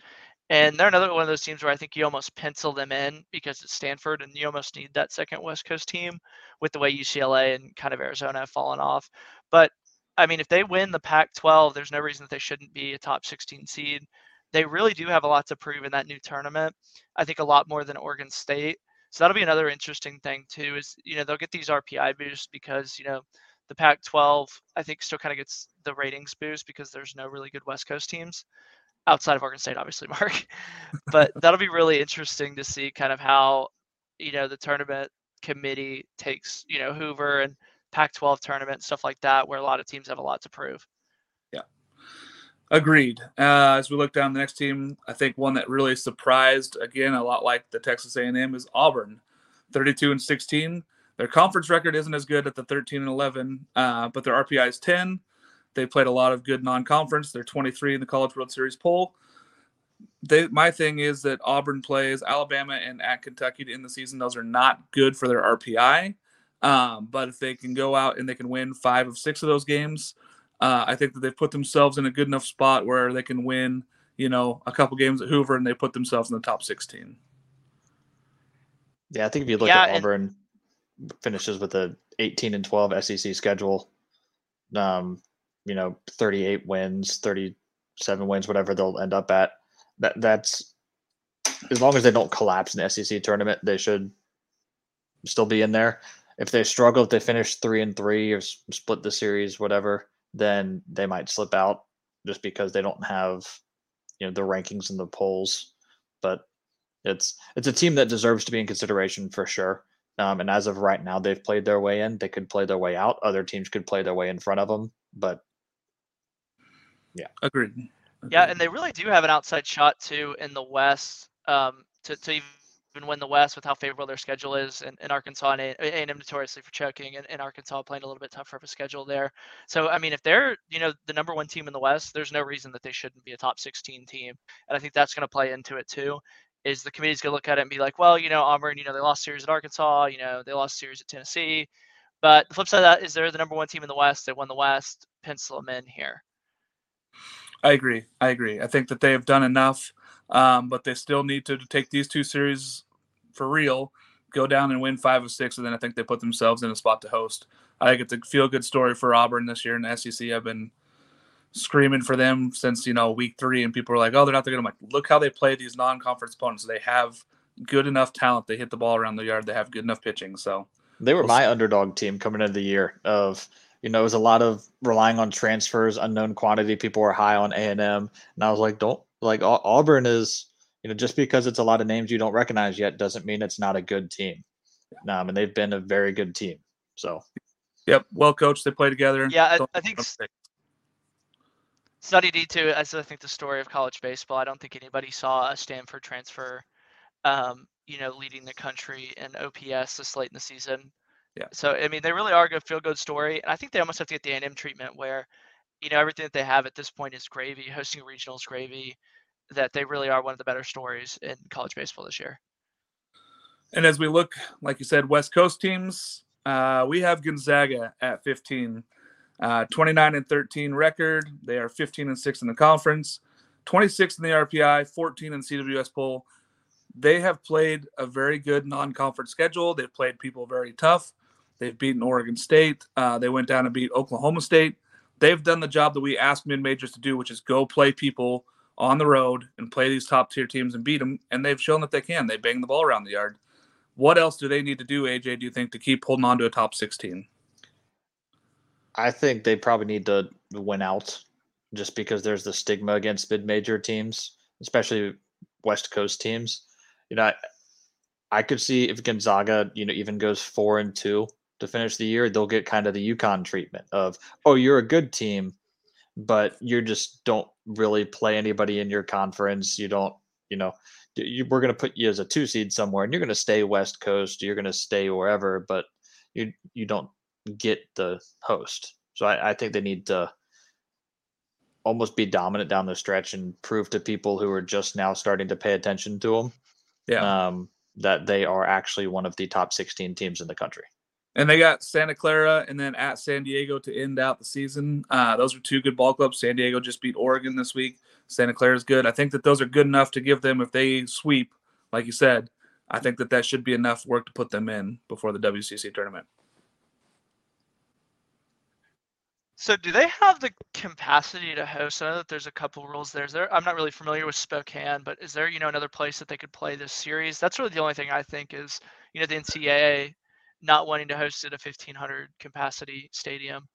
and they're another one of those teams where I think you almost pencil them in because it's Stanford and you almost need that second West Coast team with the way UCLA and kind of Arizona have fallen off. But I mean, if they win the Pac 12, there's no reason that they shouldn't be a top 16 seed. They really do have a lot to prove in that new tournament. I think a lot more than Oregon State. So that'll be another interesting thing, too, is, you know, they'll get these RPI boosts because, you know, the Pac 12, I think, still kind of gets the ratings boost because there's no really good West Coast teams outside of Oregon State, obviously, Mark. but that'll be really interesting to see kind of how you know the tournament committee takes you know Hoover and Pac-12 tournament stuff like that, where a lot of teams have a lot to prove. Yeah, agreed. Uh, as we look down the next team, I think one that really surprised again a lot like the Texas A&M is Auburn, 32 and 16. Their conference record isn't as good at the 13 and 11, uh, but their RPI is 10. They played a lot of good non-conference. They're 23 in the College World Series poll. They, my thing is that Auburn plays Alabama and at Kentucky in the season. Those are not good for their RPI. Um, but if they can go out and they can win five of six of those games, uh, I think that they've put themselves in a good enough spot where they can win, you know, a couple games at Hoover and they put themselves in the top 16. Yeah, I think if you look yeah, at Auburn and- finishes with a 18 and 12 SEC schedule, um, you know 38 wins 37 wins whatever they'll end up at that that's as long as they don't collapse in the sec tournament they should still be in there. If they struggle if they finish three and three or split the series whatever then they might slip out just because they don't have you know the rankings and the polls. But it's it's a team that deserves to be in consideration for sure. Um, and as of right now they've played their way in. They could play their way out. Other teams could play their way in front of them but yeah. Agreed. Yeah, and they really do have an outside shot too in the West um, to, to even win the West with how favorable their schedule is, and, and Arkansas and A&M notoriously for choking, and, and Arkansas playing a little bit tougher of a schedule there. So I mean, if they're you know the number one team in the West, there's no reason that they shouldn't be a top 16 team, and I think that's going to play into it too. Is the committee's going to look at it and be like, well, you know, Auburn, you know, they lost series at Arkansas, you know, they lost series at Tennessee, but the flip side of that is they're the number one team in the West. They won the West. Pencil them in here. I agree. I agree. I think that they have done enough, um, but they still need to take these two series for real, go down and win five of six, and then I think they put themselves in a spot to host. I think it's a feel good story for Auburn this year in the SEC. I've been screaming for them since you know week three, and people are like, "Oh, they're not there." I'm like, look how they play these non-conference opponents. They have good enough talent. They hit the ball around the yard. They have good enough pitching. So they were my underdog team coming into the year. Of you know, it was a lot of relying on transfers, unknown quantity. People were high on A and M, and I was like, don't like Auburn is. You know, just because it's a lot of names you don't recognize yet doesn't mean it's not a good team. Um, and they've been a very good team. So, yep, well coached. They play together. Yeah, I, I think Study D too. As I think the story of college baseball. I don't think anybody saw a Stanford transfer um, you know, leading the country in OPS this late in the season. Yeah. So I mean, they really are a good feel good story, and I think they almost have to get the A&M treatment where, you know, everything that they have at this point is gravy. Hosting regionals gravy. That they really are one of the better stories in college baseball this year. And as we look, like you said, West Coast teams, uh, we have Gonzaga at 15, uh, 29 and 13 record. They are 15 and 6 in the conference, 26 in the RPI, 14 in CWS poll they have played a very good non-conference schedule. They've played people very tough. They've beaten Oregon State. Uh, they went down and beat Oklahoma State. They've done the job that we asked mid majors to do, which is go play people on the road and play these top tier teams and beat them. And they've shown that they can. They bang the ball around the yard. What else do they need to do, AJ? Do you think to keep holding on to a top 16? I think they probably need to win out, just because there's the stigma against mid major teams, especially West Coast teams you know, I, I could see if Gonzaga, you know, even goes four and two to finish the year, they'll get kind of the UConn treatment of, oh, you're a good team, but you just don't really play anybody in your conference. You don't, you know, you, we're going to put you as a two seed somewhere, and you're going to stay West Coast. You're going to stay wherever, but you you don't get the host. So I, I think they need to almost be dominant down the stretch and prove to people who are just now starting to pay attention to them yeah. Um, that they are actually one of the top 16 teams in the country. And they got Santa Clara and then at San Diego to end out the season. Uh, those are two good ball clubs. San Diego just beat Oregon this week. Santa Clara is good. I think that those are good enough to give them, if they sweep, like you said, I think that that should be enough work to put them in before the WCC tournament. So, do they have the capacity to host? I know that there's a couple rules there. Is there. I'm not really familiar with Spokane, but is there, you know, another place that they could play this series? That's really the only thing I think is, you know, the NCAA not wanting to host at a 1500 capacity stadium.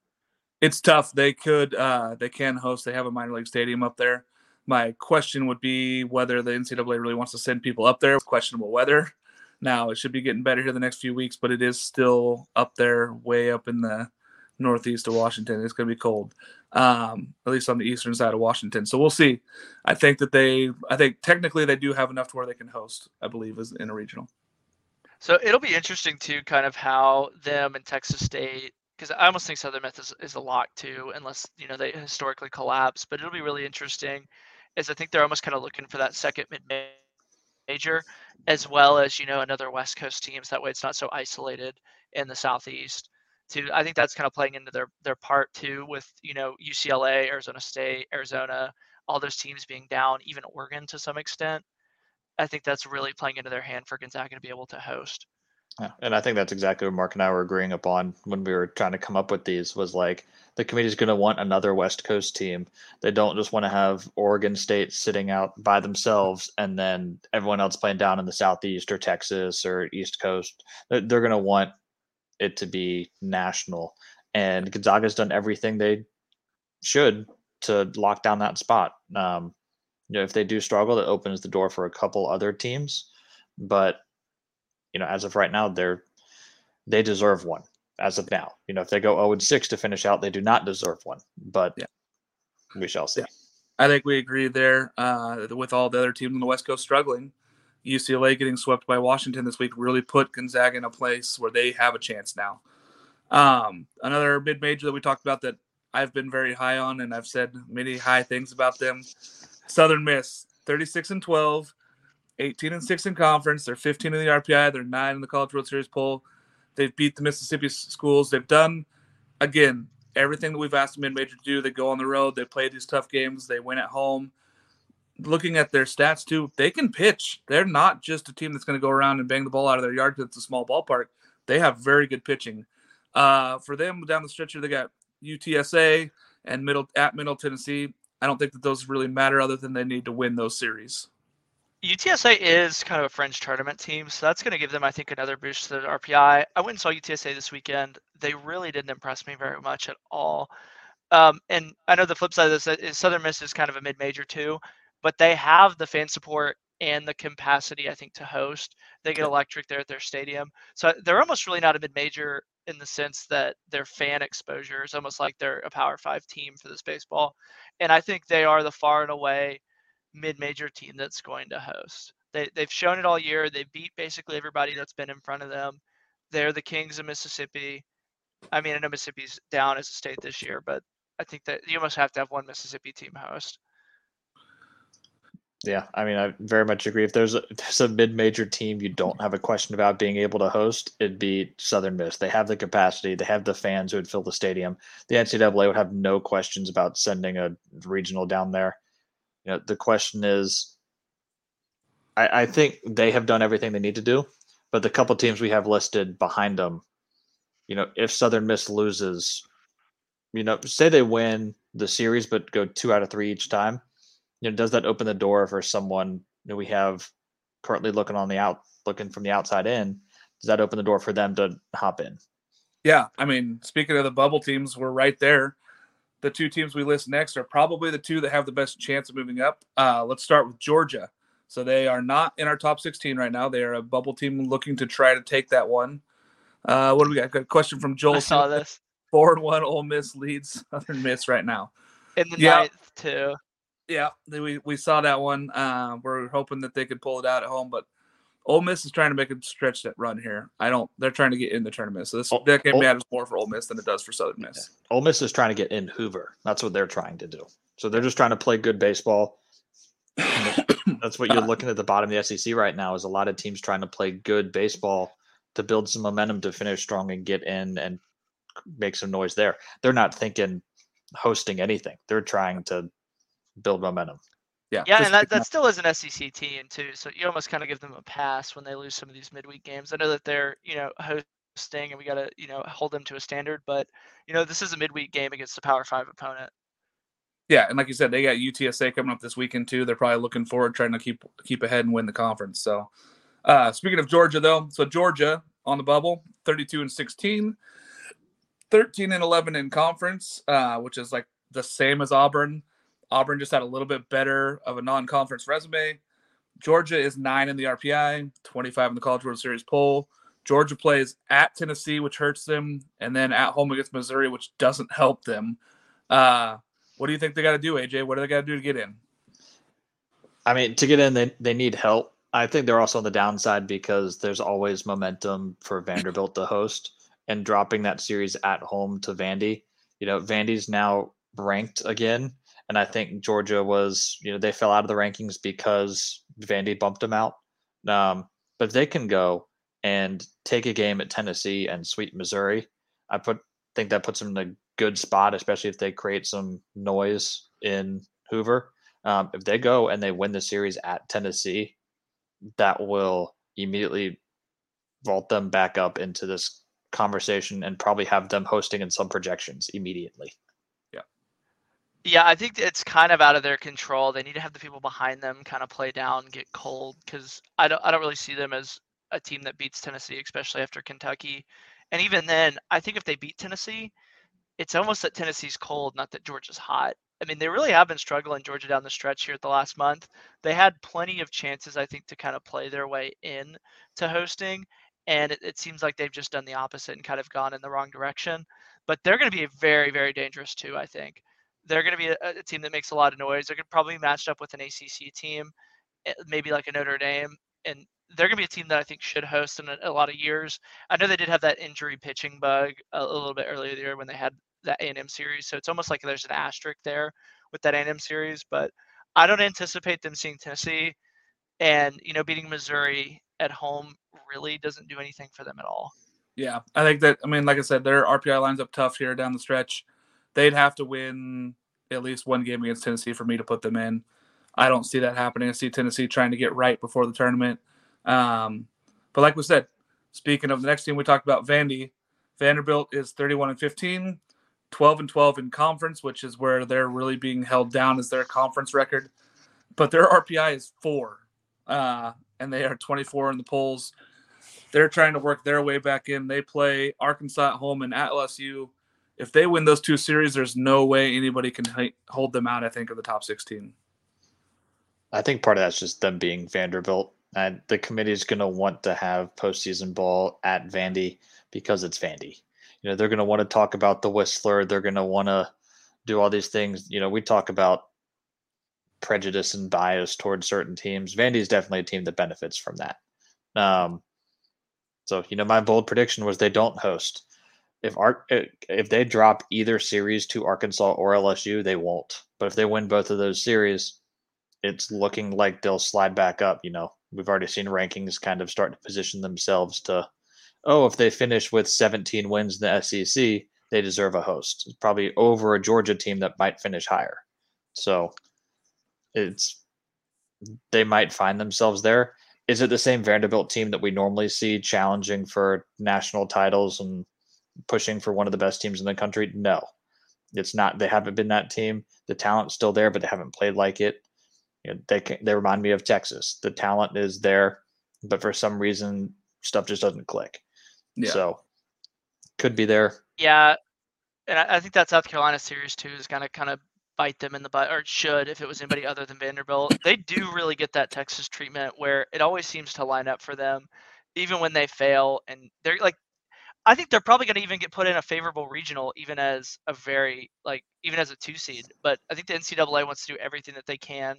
It's tough. They could, uh, they can host. They have a minor league stadium up there. My question would be whether the NCAA really wants to send people up there. Questionable weather. Now it should be getting better here the next few weeks, but it is still up there, way up in the northeast of Washington. It's going to be cold, um, at least on the eastern side of Washington. So we'll see. I think that they, I think technically they do have enough to where they can host. I believe is in a regional. So it'll be interesting too, kind of how them and Texas State, because I almost think Southern Miss is, is a lock too, unless you know they historically collapse. But it'll be really interesting, is I think they're almost kind of looking for that second mid major, as well as you know another West Coast teams. That way, it's not so isolated in the Southeast to I think that's kind of playing into their their part too with you know UCLA, Arizona State, Arizona, all those teams being down, even Oregon to some extent. I think that's really playing into their hand for Gonzaga to be able to host. Yeah, and I think that's exactly what Mark and I were agreeing upon when we were trying to come up with these was like the committee is going to want another West Coast team. They don't just want to have Oregon State sitting out by themselves and then everyone else playing down in the Southeast or Texas or East Coast. They're, they're going to want it to be national. And Gonzaga's done everything they should to lock down that spot. Um, you know, if they do struggle, that opens the door for a couple other teams. But you know, as of right now, they're they deserve one. As of now, you know, if they go 0 and 6 to finish out, they do not deserve one. But yeah. we shall see. Yeah. I think we agree there. Uh, with all the other teams on the West Coast struggling, UCLA getting swept by Washington this week really put Gonzaga in a place where they have a chance now. Um, another mid major that we talked about that I've been very high on, and I've said many high things about them. Southern Miss, 36 and 12, 18 and 6 in conference. They're 15 in the RPI. They're nine in the College World Series poll. They've beat the Mississippi schools. They've done, again, everything that we've asked mid major to do. They go on the road. They play these tough games. They win at home. Looking at their stats too, they can pitch. They're not just a team that's going to go around and bang the ball out of their yard because it's a small ballpark. They have very good pitching. Uh, for them down the stretcher, they got UTSA and middle at Middle Tennessee. I don't think that those really matter other than they need to win those series. UTSA is kind of a fringe tournament team, so that's going to give them, I think, another boost to the RPI. I went and saw UTSA this weekend. They really didn't impress me very much at all. Um, and I know the flip side of this is Southern Miss is kind of a mid-major too, but they have the fan support and the capacity, I think, to host. They get electric there at their stadium, so they're almost really not a mid-major in the sense that their fan exposure is almost like they're a Power Five team for this baseball. And I think they are the far and away mid-major team that's going to host. They they've shown it all year. They beat basically everybody that's been in front of them. They're the kings of Mississippi. I mean, I know Mississippi's down as a state this year, but I think that you almost have to have one Mississippi team host. Yeah, I mean, I very much agree. If there's a, if there's a mid-major team you don't have a question about being able to host, it'd be Southern Miss. They have the capacity, they have the fans who would fill the stadium. The NCAA would have no questions about sending a regional down there. You know, the question is, I, I think they have done everything they need to do, but the couple teams we have listed behind them, you know, if Southern Miss loses, you know, say they win the series but go two out of three each time you know, does that open the door for someone that we have currently looking on the out, looking from the outside in? Does that open the door for them to hop in? Yeah, I mean, speaking of the bubble teams, we're right there. The two teams we list next are probably the two that have the best chance of moving up. Uh, let's start with Georgia. So they are not in our top 16 right now. They are a bubble team looking to try to take that one. Uh, what do we got? got a question from Joel. I saw this. Four and one. Ole Miss leads Southern Miss right now. In the yeah. ninth too. Yeah, we we saw that one. Uh, we're hoping that they could pull it out at home, but Ole Miss is trying to make a stretch that run here. I don't. They're trying to get in the tournament, so this oh, that game matters more for Ole Miss than it does for Southern Miss. Yeah. Ole Miss is trying to get in Hoover. That's what they're trying to do. So they're just trying to play good baseball. That's what you're looking at the bottom of the SEC right now. Is a lot of teams trying to play good baseball to build some momentum to finish strong and get in and make some noise there. They're not thinking hosting anything. They're trying to build momentum. Yeah, yeah, and that, that still is an SEC team too. So you almost kind of give them a pass when they lose some of these midweek games. I know that they're you know hosting and we got to you know hold them to a standard, but you know this is a midweek game against a Power Five opponent. Yeah, and like you said, they got UTSA coming up this weekend too. They're probably looking forward, trying to keep keep ahead and win the conference. So, uh, speaking of Georgia, though, so Georgia on the bubble, thirty-two and 16, 13 and eleven in conference, uh, which is like the same as Auburn. Auburn just had a little bit better of a non-conference resume. Georgia is nine in the RPI, 25 in the College World Series poll. Georgia plays at Tennessee, which hurts them, and then at home against Missouri, which doesn't help them. Uh, what do you think they got to do, AJ? What do they got to do to get in? I mean, to get in, they, they need help. I think they're also on the downside because there's always momentum for Vanderbilt to host and dropping that series at home to Vandy. You know, Vandy's now ranked again and I think Georgia was, you know, they fell out of the rankings because Vandy bumped them out. Um, but if they can go and take a game at Tennessee and sweep Missouri, I put think that puts them in a good spot, especially if they create some noise in Hoover. Um, if they go and they win the series at Tennessee, that will immediately vault them back up into this conversation and probably have them hosting in some projections immediately. Yeah, I think it's kind of out of their control. They need to have the people behind them kind of play down, get cold, because I don't, I don't really see them as a team that beats Tennessee, especially after Kentucky. And even then, I think if they beat Tennessee, it's almost that Tennessee's cold, not that Georgia's hot. I mean, they really have been struggling Georgia down the stretch here at the last month. They had plenty of chances, I think, to kind of play their way in to hosting, and it, it seems like they've just done the opposite and kind of gone in the wrong direction. But they're going to be very, very dangerous too, I think they're going to be a, a, team that makes a lot of noise. They're going to probably be matched up with an ACC team, eh, maybe like a Notre Dame, and they're going to be a team that I think should host in a, a, lot of years. I know they did have that injury pitching bug a, a little bit earlier the year when they had that A&M series, so it's almost like there's an asterisk there with that A&M series. But I don't anticipate them seeing Tennessee, and you know, beating Missouri at home really doesn't do anything for them at all. Yeah, I think that. I mean, like I said, their RPI lines up tough here down the stretch. They'd have to win at least one game against Tennessee for me to put them in. I don't see that happening. I see Tennessee trying to get right before the tournament. Um, but like we said, speaking of the next team we talked about, Vandy, Vanderbilt is 31 and 15, 12 and 12 in conference, which is where they're really being held down as their conference record. But their RPI is four, uh, and they are 24 in the polls. They're trying to work their way back in. They play Arkansas at home and at LSU. If they win those two series, there's no way anybody can hold them out. I think of the top 16. I think part of that's just them being Vanderbilt. And the committee is going to want to have postseason ball at Vandy because it's Vandy. You know, they're going to want to talk about the Whistler. They're going to want to do all these things. You know, we talk about prejudice and bias towards certain teams. Vandy is definitely a team that benefits from that. Um, so, you know, my bold prediction was they don't host. If Ar- uh, if they drop either series to Arkansas or LSU, they won't. But if they win both of those series, it's looking like they'll slide back up. You know, we've already seen rankings kind of start to position themselves to, oh, if they finish with 17 wins in the SEC, they deserve a host. It's probably over a Georgia team that might finish higher. So it's they might find themselves there. Is it the same Vanderbilt team that we normally see challenging for national titles and pushing for one of the best teams in the country? No, it's not. They haven't been that team. The talent's still there, but they haven't played like it. You know, they they remind me of Texas. The talent is there, but for some reason, stuff just doesn't click. Yeah. So could be there. Yeah, and I, I think that South Carolina series too is gonna kind of bite them in the butt, or should if it was anybody other than Vanderbilt. They do really get that Texas treatment where it always seems to line up for them, even when they fail. And they're like, I think they're probably going to even get put in a favorable regional, even as a very like even as a two seed. But I think the NCAA wants to do everything that they can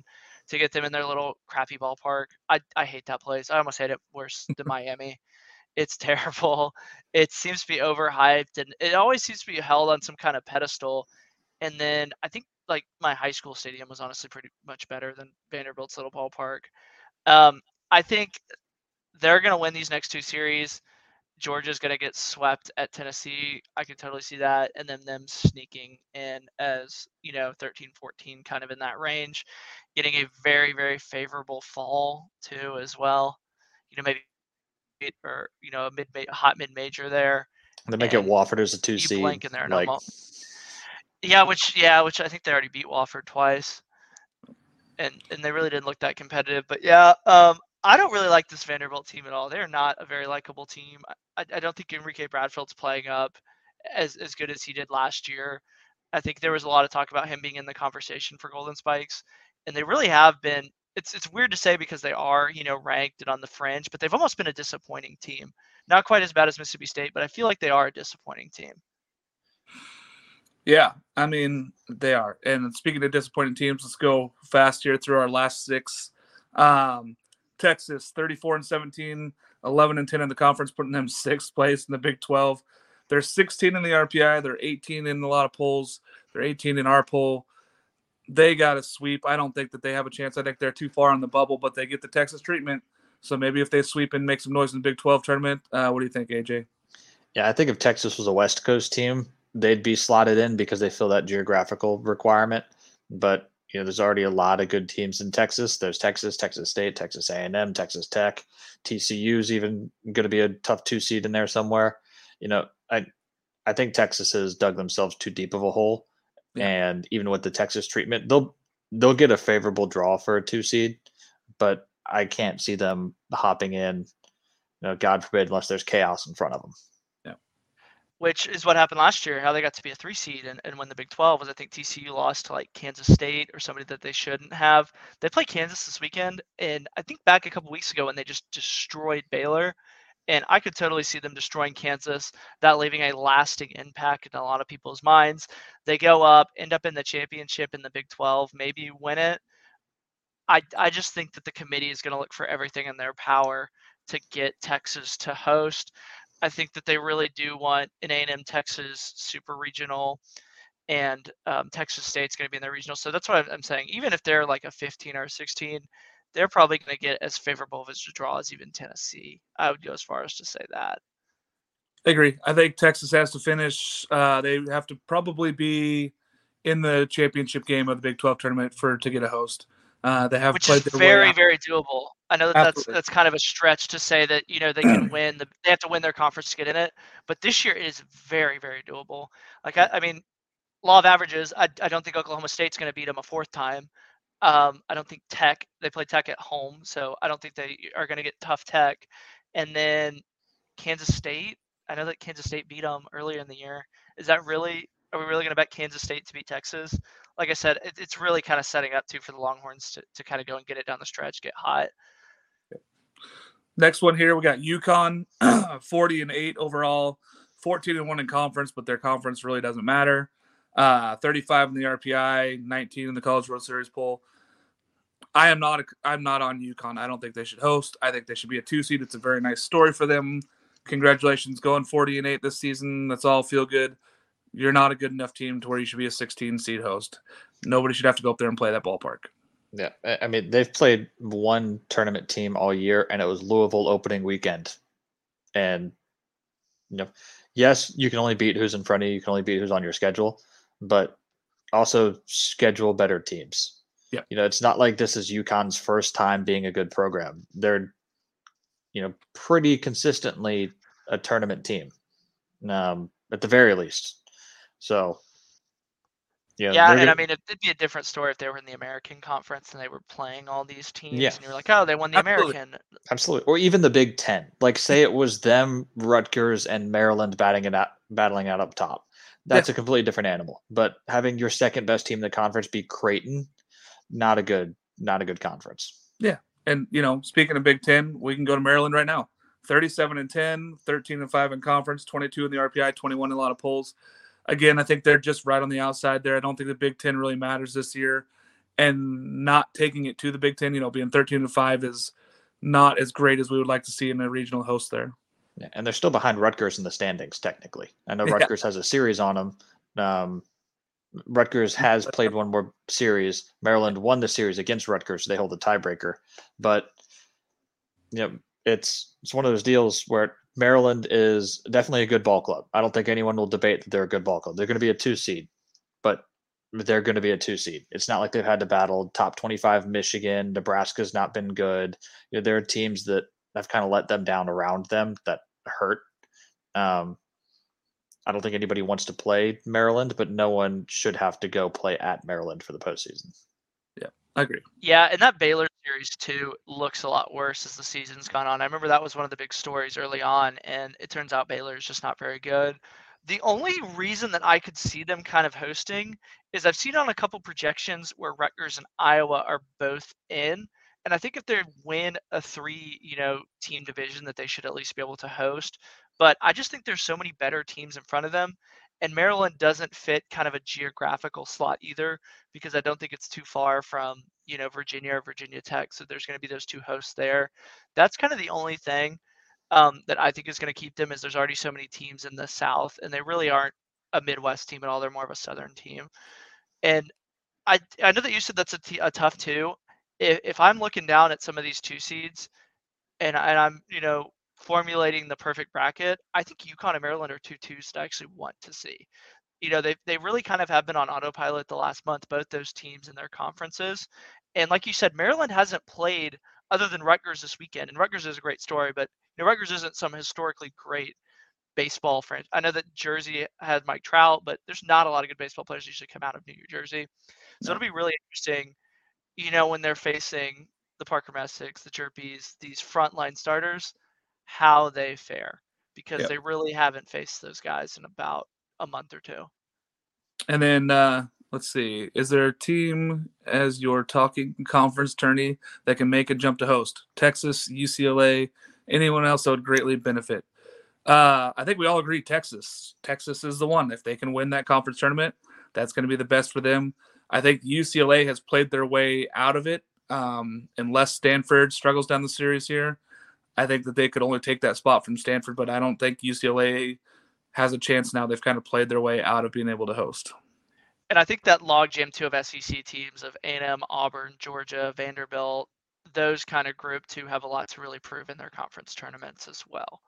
to get them in their little crappy ballpark. I I hate that place. I almost hate it worse than Miami. It's terrible. It seems to be overhyped, and it always seems to be held on some kind of pedestal. And then I think like my high school stadium was honestly pretty much better than Vanderbilt's little ballpark. Um, I think they're going to win these next two series. Georgia's going to get swept at Tennessee. I can totally see that. And then them sneaking in as, you know, 13, 14, kind of in that range, getting a very, very favorable fall too, as well. You know, maybe, or, you know, a mid, hot mid major there. They make it Wofford as a two seed. Blank in there, like, yeah, which yeah, which I think they already beat Wofford twice, and and they really didn't look that competitive. But yeah, um, I don't really like this Vanderbilt team at all. They're not a very likable team. I, I don't think Enrique Bradfield's playing up as as good as he did last year. I think there was a lot of talk about him being in the conversation for Golden Spikes, and they really have been. It's it's weird to say because they are you know ranked and on the fringe, but they've almost been a disappointing team. Not quite as bad as Mississippi State, but I feel like they are a disappointing team. Yeah, I mean they are. And speaking of disappointing teams, let's go fast here through our last six. Um, Texas, 34 and 17, 11 and 10 in the conference, putting them sixth place in the Big 12. They're 16 in the RPI. They're 18 in a lot of polls. They're 18 in our poll. They got a sweep. I don't think that they have a chance. I think they're too far on the bubble, but they get the Texas treatment. So maybe if they sweep and make some noise in the Big 12 tournament, uh, what do you think, AJ? Yeah, I think if Texas was a West Coast team, they'd be slotted in because they fill that geographical requirement. But you know, there's already a lot of good teams in Texas. There's Texas, Texas State, Texas A&M, Texas Tech, TCU's even going to be a tough two seed in there somewhere. You know, I I think Texas has dug themselves too deep of a hole, yeah. and even with the Texas treatment, they'll they'll get a favorable draw for a two seed, but I can't see them hopping in. You know, God forbid, unless there's chaos in front of them which is what happened last year, how they got to be a three seed and, and win the Big 12 was I think TCU lost to like Kansas State or somebody that they shouldn't have. They play Kansas this weekend, and I think back a couple weeks ago when they just destroyed Baylor, And I could totally see them destroying Kansas, that leaving a lasting impact in a lot of people's minds. They go up, end up in the championship in the Big 12, maybe win it. I, I just think that the committee is going to look for everything in their power to get Texas to host. I think that they really do want an A&M Texas super regional, and um, Texas State's going to be in the regional. So that's what I'm saying. Even if they're like a 15 or 16, they're probably going to get as favorable of a draw as even Tennessee. I would go as far as to say that. I agree. I think Texas has to finish. Uh, they have to probably be in the championship game of the Big 12 tournament for to get a host. Uh, they have which played is very very doable. I know that that's that's kind of a stretch to say that you know they can win. The, they have to win their conference to get in it, but this year it is very very doable. Like I, I mean, law of averages. I, I don't think Oklahoma State's going to beat them a fourth time. Um, I don't think Tech. They play Tech at home, so I don't think they are going to get tough Tech. And then Kansas State. I know that Kansas State beat them earlier in the year. Is that really? Are we really going to bet Kansas State to beat Texas? Like I said, it, it's really kind of setting up to for the Longhorns to, to kind of go and get it down the stretch, get hot. Next one here, we got UConn, 40 and 8 overall, 14 and 1 in conference, but their conference really doesn't matter. Uh, 35 in the RPI, 19 in the College World Series poll. I am not. A, I'm not on UConn. I don't think they should host. I think they should be a two seed. It's a very nice story for them. Congratulations, going 40 and eight this season. That's all feel good. You're not a good enough team to where you should be a 16 seed host. Nobody should have to go up there and play that ballpark. Yeah, I mean they've played one tournament team all year, and it was Louisville opening weekend. And you know, yes, you can only beat who's in front of you. You can only beat who's on your schedule, but also schedule better teams. Yeah. You know, it's not like this is UConn's first time being a good program. They're, you know, pretty consistently a tournament team, um, at the very least. So, yeah, yeah, and gonna... I mean, it'd be a different story if they were in the American Conference and they were playing all these teams, yeah. and you're like, oh, they won the Absolutely. American. Absolutely, or even the Big Ten. Like, say it was them, Rutgers, and Maryland batting it out, battling out up top. That's yeah. a completely different animal. But having your second best team in the conference be Creighton not a good not a good conference. Yeah. And you know, speaking of Big 10, we can go to Maryland right now. 37 and 10, 13 and 5 in conference, 22 in the RPI, 21 in a lot of polls. Again, I think they're just right on the outside there. I don't think the Big 10 really matters this year. And not taking it to the Big 10, you know, being 13 to 5 is not as great as we would like to see in a regional host there. Yeah, and they're still behind Rutgers in the standings, technically. I know Rutgers yeah. has a series on them. Um, Rutgers has played one more series. Maryland won the series against Rutgers. So they hold the tiebreaker. But you know, it's it's one of those deals where Maryland is definitely a good ball club. I don't think anyone will debate that they're a good ball club. They're going to be a two seed, but they're going to be a two seed. It's not like they've had to battle top 25 Michigan. Nebraska's not been good. You know, there are teams that have kind of let them down around them that hurt. Um, I don't think anybody wants to play Maryland, but no one should have to go play at Maryland for the postseason. I agree. Yeah, and that Baylor series too looks a lot worse as the season's gone on. I remember that was one of the big stories early on, and it turns out Baylor is just not very good. The only reason that I could see them kind of hosting is I've seen on a couple projections where Rutgers and Iowa are both in. And I think if they win a three, you know, team division, that they should at least be able to host. But I just think there's so many better teams in front of them. And Maryland doesn't fit kind of a geographical slot either, because I don't think it's too far from, you know, Virginia or Virginia Tech. So there's going to be those two hosts there. That's kind of the only thing um, that I think is going to keep them is there's already so many teams in the South, and they really aren't a Midwest team at all. They're more of a Southern team. And I I know that you said that's a, t- a tough two. If, if I'm looking down at some of these two seeds, and, and I'm you know formulating the perfect bracket, I think UConn and Maryland are two twos to actually want to see. You know, they they really kind of have been on autopilot the last month, both those teams in their conferences. And like you said, Maryland hasn't played other than Rutgers this weekend. And Rutgers is a great story, but you know, Rutgers isn't some historically great baseball franchise. I know that Jersey had Mike Trout, but there's not a lot of good baseball players usually come out of New Jersey. So no. it'll be really interesting, you know, when they're facing the Parker Messicks, the Hjerpes, these frontline starters how they fare because yep. they really haven't faced those guys in about a month or two. And then uh, let's see, is there a team as your talking conference tourney that can make a jump to host? Texas, UCLA, anyone else that would greatly benefit. Uh, I think we all agree Texas. Texas is the one. If they can win that conference tournament, that's going to be the best for them. I think UCLA has played their way out of it. Um, unless Stanford struggles down the series here, I think that they could only take that spot from Stanford, but I don't think UCLA has a chance now. They've kind of played their way out of being able to host. And I think that logjam too of SEC teams of A&M, Auburn, Georgia, Vanderbilt, those kind of group too have a lot to really prove in their conference tournaments as well.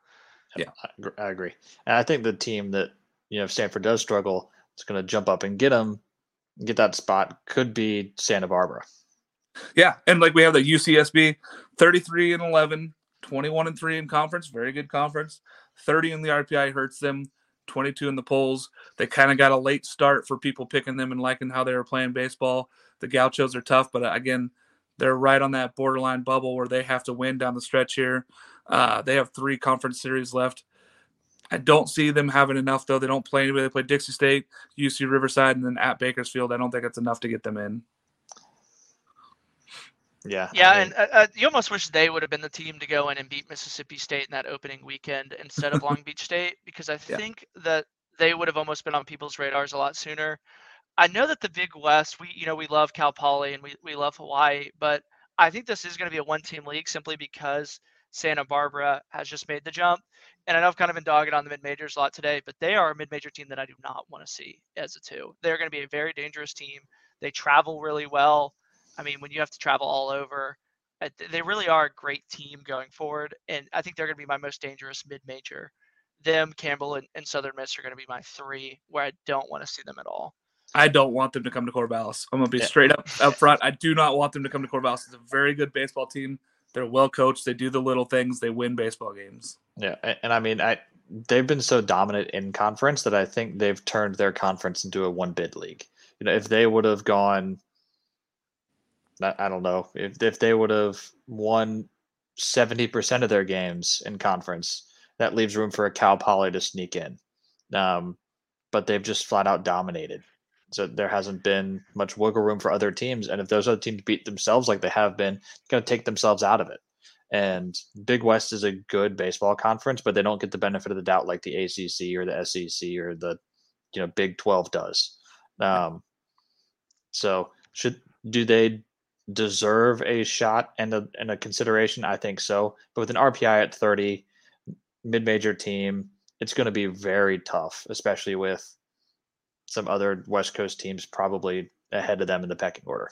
Yeah, I agree. And I think the team that you know if Stanford does struggle, it's going to jump up and get them, get that spot. Could be Santa Barbara. Yeah, and like we have the UCSB, thirty-three and 11, 21 and three in conference, very good conference. Thirty in the RPI hurts them. 22 in the polls. They kind of got a late start for people picking them and liking how they were playing baseball. The Gauchos are tough, but uh, again, they're right on that borderline bubble where they have to win down the stretch here. Uh, they have three conference series left. I don't see them having enough though. They don't play anybody. They play Dixie State, UC Riverside, and then at Bakersfield. I don't think it's enough to get them in. Yeah. Yeah, I mean, and uh, uh, you almost wish they would have been the team to go in and beat Mississippi State in that opening weekend instead of Long Beach State because I yeah. think that they would have almost been on people's radars a lot sooner. I know that the Big West, we you know we love Cal Poly and we we love Hawaii, but I think this is going to be a one-team league simply because Santa Barbara has just made the jump. And I know I've kind of been dogging on the mid majors a lot today, but they are a mid major team that I do not want to see as a two. They're going to be a very dangerous team. They travel really well. I mean, when you have to travel all over, uh, they really are a great team going forward. And I think they're going to be my most dangerous mid major. Them, Campbell, and, and Southern Miss are going to be my three where I don't want to see them at all. I don't want them to come to Corvallis. I'm gonna be yeah. straight up up front. I do not want them to come to Corvallis. It's a very good baseball team. They're well coached. They do the little things. They win baseball games. Yeah, and I mean, I they've been so dominant in conference that I think they've turned their conference into a one bid league. You know, if they would have gone, I don't know, if if they would have won seventy percent of their games in conference, that leaves room for a Cal Poly to sneak in. Um, but they've just flat out dominated. So there hasn't been much wiggle room for other teams. And if those other teams beat themselves like they have been, going to take themselves out of it. And Big West is a good baseball conference, but they don't get the benefit of the doubt like the ACC or the SEC or the you know Big Twelve does. Um, so should do they deserve a shot and a and a consideration? I think so. But with an RPI at thirty, mid major team, it's going to be very tough, especially with some other West Coast teams probably ahead of them in the pecking order.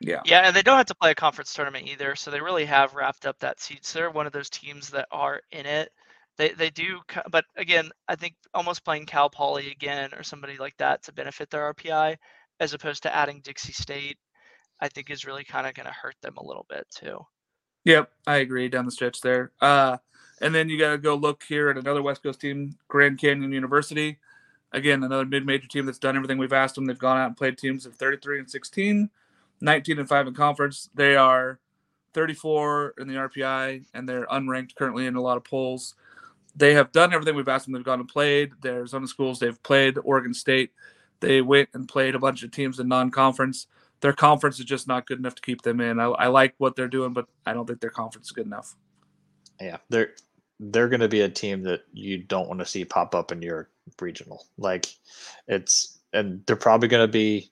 Yeah. Yeah, and they don't have to play a conference tournament either, so they really have wrapped up that seat. So they're one of those teams that are in it. They they do, but again, I think almost playing Cal Poly again or somebody like that to benefit their RPI, as opposed to adding Dixie State, I think is really kind of going to hurt them a little bit too. Yep, I agree down the stretch there. Uh, and then you got to go look here at another West Coast team, Grand Canyon University again, another mid-major team that's done everything we've asked them. They've gone out and played teams of 33 and 16, 19 and 5 in conference. They are 34 in the RPI, and they're unranked currently in a lot of polls. They have done everything we've asked them. They've gone and played. Their Arizona schools. They've played Oregon State. They went and played a bunch of teams in non-conference. Their conference is just not good enough to keep them in. I, I like what they're doing, but I don't think their conference is good enough. Yeah, they're they're going to be a team that you don't want to see pop up in your regional. Like it's and they're probably going to be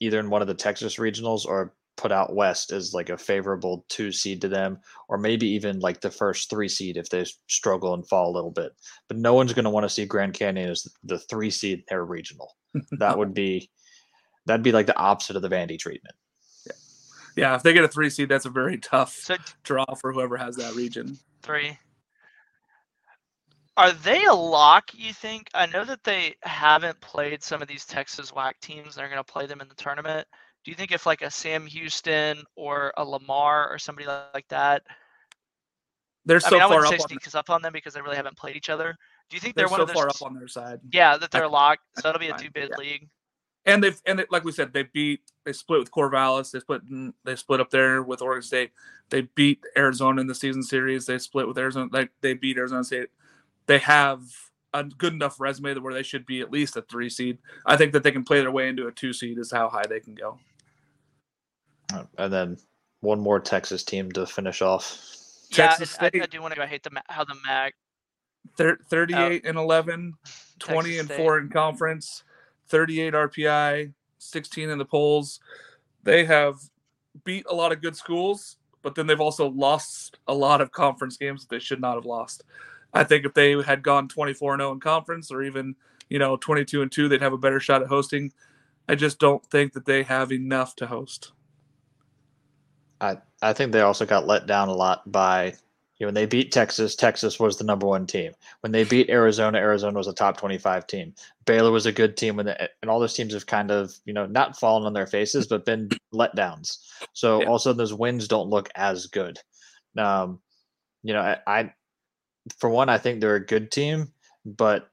either in one of the Texas regionals or put out west as like a favorable two seed to them, or maybe even like the first three seed if they struggle and fall a little bit. But no one's going to want to see Grand Canyon as the three seed in their regional. that would be that'd be like the opposite of the Vandy treatment. Yeah, yeah. If they get a three seed, that's a very tough so, draw for whoever has that region. Three. Are they a lock, you think? I know that they haven't played some of these Texas WAC teams. They're going to play them in the tournament. Do you think if like a Sam Houston or a Lamar or somebody like that, they're so I mean, I wouldn't say sneak up on them because they really haven't played each other. Do you think they're, they're one so of those, far up on their side? Yeah, that they're locked. So it'll be a two bid yeah. league. And they've and it, like we said, they beat they split with Corvallis. They split mm, they split up there with Oregon State. They beat Arizona in the season series. They split with Arizona. Like they beat Arizona State they have a good enough resume where they should be at least a three seed. I think that they can play their way into a two seed is how high they can go. Uh, and then one more Texas team to finish off. Texas yeah, I, State. I, do want to go. I hate the how the MAC. Thir- 38 and 11, 20 Texas and State. 4 in conference, 38 RPI, 16 in the polls. They have beat a lot of good schools, but then they've also lost a lot of conference games that they should not have lost. I think if they had gone 24 0 in conference or even, you know, 22 and 2, they'd have a better shot at hosting. I just don't think that they have enough to host. I, I think they also got let down a lot by know, when they beat Texas, Texas was the number one team. When they beat Arizona, Arizona was a top 25 team. Baylor was a good team when they, and all those teams have kind of, you know, not fallen on their faces, but been letdowns. So Yeah. also those wins don't look as good. Um, you know, I, I, for one, I think they're a good team, but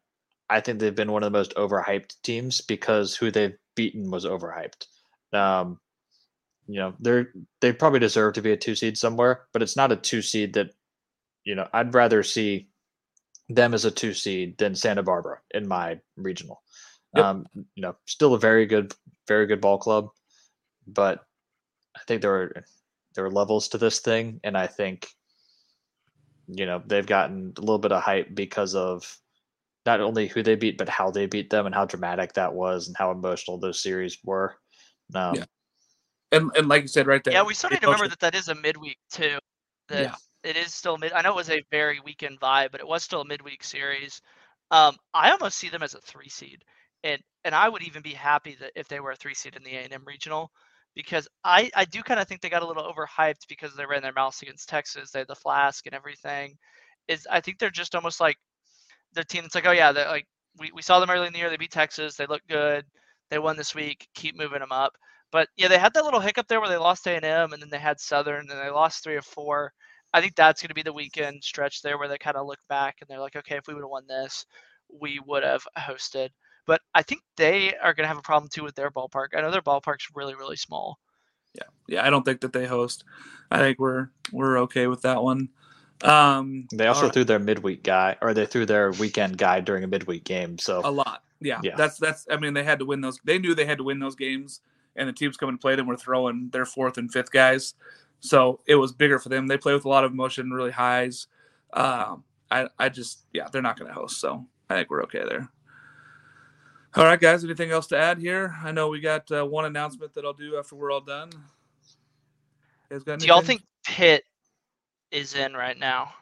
I think they've been one of the most overhyped teams because who they've beaten was overhyped. Um, you know, they're they probably deserve to be a two seed somewhere, but it's not a two seed that, you know, I'd rather see them as a two seed than Santa Barbara in my regional. Yep. Um, you know, still a very good, very good ball club, but I think there are there are levels to this thing, and I think, you know, they've gotten a little bit of hype because of not only who they beat, but how they beat them and how dramatic that was and how emotional those series were. Um, Yeah. And, and like you said right there. Yeah, we still they need to remember that that is a midweek too. That Yeah. It is still mid. I know it was a very weekend vibe, but it was still a midweek series. Um, I almost see them as a three seed, and and I would even be happy that if they were a three seed in the A and M regional, because I I do kind of think they got a little overhyped because they ran their mouths against Texas. They had the flask and everything. Is I think they're just almost like the team that's like, oh yeah, they're like we, we saw them early in the year. They beat Texas. They look good. They won this week. Keep moving them up. But yeah, they had that little hiccup there where they lost A and M, and then they had Southern, and they lost three or four. I think that's going to be the weekend stretch there where they kind of look back and they're like, okay, if we would have won this, we would have hosted. But I think they are going to have a problem too with their ballpark. I know their ballpark's really, really small. Yeah, yeah. I don't think that they host. I think we're we're okay with that one. Um, They also all right, threw their midweek guy, or they threw their weekend guy during a midweek game. So a lot. Yeah, Yeah. that's that's. I mean, they had to win those. They knew they had to win those games, and the teams coming to play them were throwing their fourth and fifth guys, so it was bigger for them. They play with a lot of emotion, really highs. Um, I I just yeah, they're not going to host, so I think we're okay there. All right, guys. Anything else to add here? I know we got uh, one announcement that I'll do after we're all done. You guys got Do y'all think Pitt is in right now?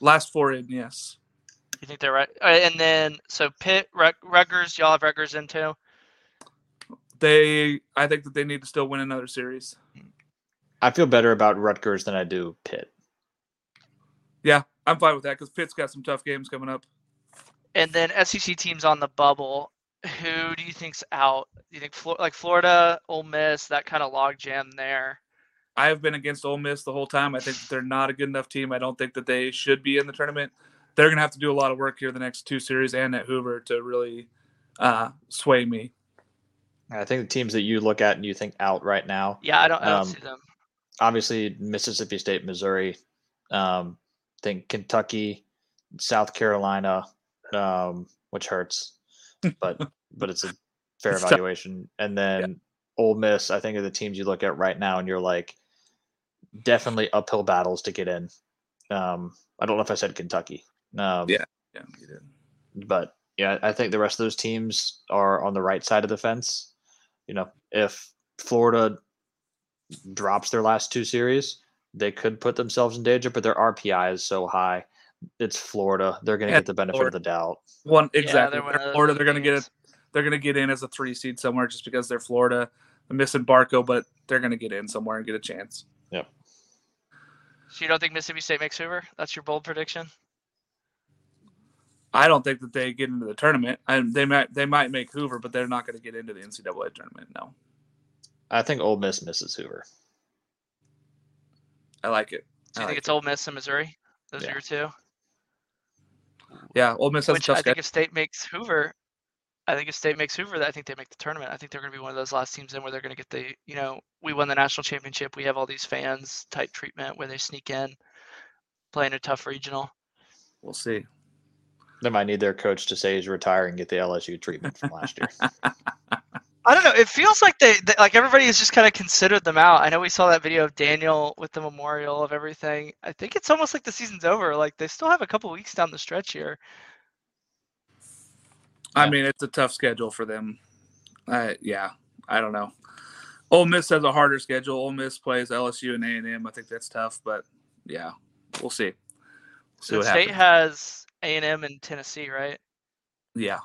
last four in? Yes. You think they're right? Uh, And then so Pitt, Rut- Rutgers, y'all have Rutgers in too. They, I think that they need to still win another series. I feel better about Rutgers than I do Pitt. Yeah, I'm fine with that because Pitt's got some tough games coming up. And then SEC teams on the bubble. Who do you think's out? Do you think Flo- like Florida, Ole Miss, that kind of logjam there? I have been against Ole Miss the whole time. I think that they're not a good enough team. I don't think that they should be in the tournament. They're going to have to do a lot of work here the next two series and at Hoover to really uh, sway me. I think the teams that you look at and you think out right now, Yeah, I don't, I don't Um, see them. Obviously Mississippi State, Missouri, um, think Kentucky, South Carolina, um, which hurts, but but it's a fair It's tough. evaluation. And then Ole Miss, I think are the teams you look at right now, and you're like, definitely uphill battles to get in. Um, I don't know if I said Kentucky. Um, Yeah. Yeah, you did. but yeah, I think the rest of those teams are on the right side of the fence. You know, if Florida drops their last two series, they could put themselves in danger, but their RPI is so high. It's Florida. They're going to get the benefit Florida. of the doubt. One exactly. they're They're Florida. They're going to get it. They're going to get in as a three seed somewhere just because they're Florida. They're missing Barco, but they're going to get in somewhere and get a chance. Yep. So you don't think Mississippi State makes Hoover? That's your bold prediction? I don't think that they get into the tournament. And they might they might make Hoover, but they're not going to get into the NCAA tournament. No, I think Ole Miss misses Hoover. I like it. So I you think like it's it. Ole Miss and Missouri? Those Yeah. are your two. Yeah, Ole Miss has a tough I schedule. think if State makes Hoover, I think if State makes Hoover, I think they make the tournament. I think they're going to be one of those last teams in where they're going to get the, you know, we won the national championship. We have all these fans type treatment where they sneak in, playing a tough regional. We'll see. They might need their coach to say he's retiring, get the LSU treatment from last year. I don't know. It feels like they, they like everybody has just kind of considered them out. I know we saw that video of Daniel with the memorial of everything. I think it's almost like the season's over. Like they still have a couple weeks down the stretch here. I Yeah. mean, it's a tough schedule for them. Uh, yeah, I don't know. Ole Miss has a harder schedule. Ole Miss plays LSU and A and M. I think that's tough, but yeah, we'll see. See The what state happens. has A and M and Tennessee, right? yeah.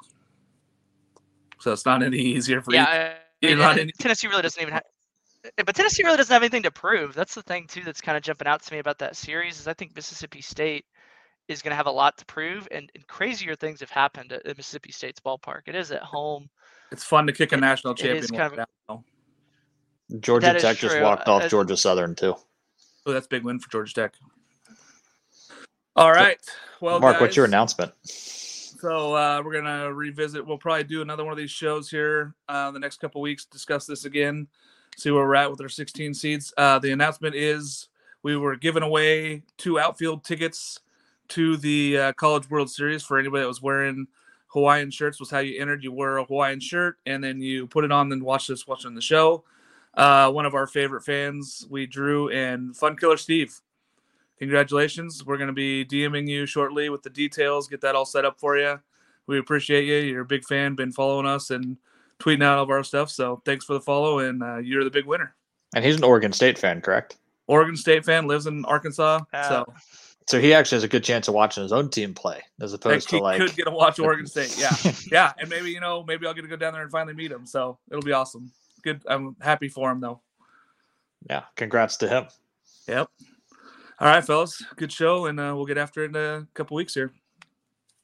So it's not any easier for Yeah, you. I- I mean, not Tennessee really doesn't even have. But Tennessee really doesn't have anything to prove. That's the thing too. That's kind of jumping out to me about that series is I think Mississippi State is going to have a lot to prove, and, and crazier things have happened at, at Mississippi State's ballpark. It is at home. It's fun to kick a It- national champion. kind of- that. Georgia Tech just true. walked off Uh, Georgia Southern too. Oh, that's a big win for Georgia Tech. All right. Well, Mark, what's your announcement? So uh, we're gonna revisit. We'll probably do another one of these shows here uh, the next couple weeks. Discuss this again. See where we're at with our 16 seeds. Uh, the announcement is we were giving away two outfield tickets to the uh, College World Series for anybody that was wearing Hawaiian shirts. Was how you entered. You wear a Hawaiian shirt and then you put it on and watch this watching the show. Uh, one of our favorite fans, we drew, and Fun Killer Steve congratulations. We're going to be DMing you shortly with the details, get that all set up for you. We appreciate you. You're a big fan, been following us and tweeting out all of our stuff. So thanks for the follow, and uh, you're the big winner. And he's an Oregon State fan, correct? Oregon State fan, lives in Arkansas. Uh, so So he actually has a good chance of watching his own team play as opposed to like could get to watch Oregon State. Yeah. yeah. And maybe, you know, maybe I'll get to go down there and finally meet him. So it'll be awesome. Good. I'm happy for him, though. yeah. Congrats to him. Yep. All right, fellas. Good show. And uh, we'll get after it in a couple weeks here.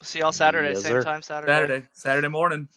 See y'all Saturday, Yes, same sir. time Saturday. Saturday, Saturday morning.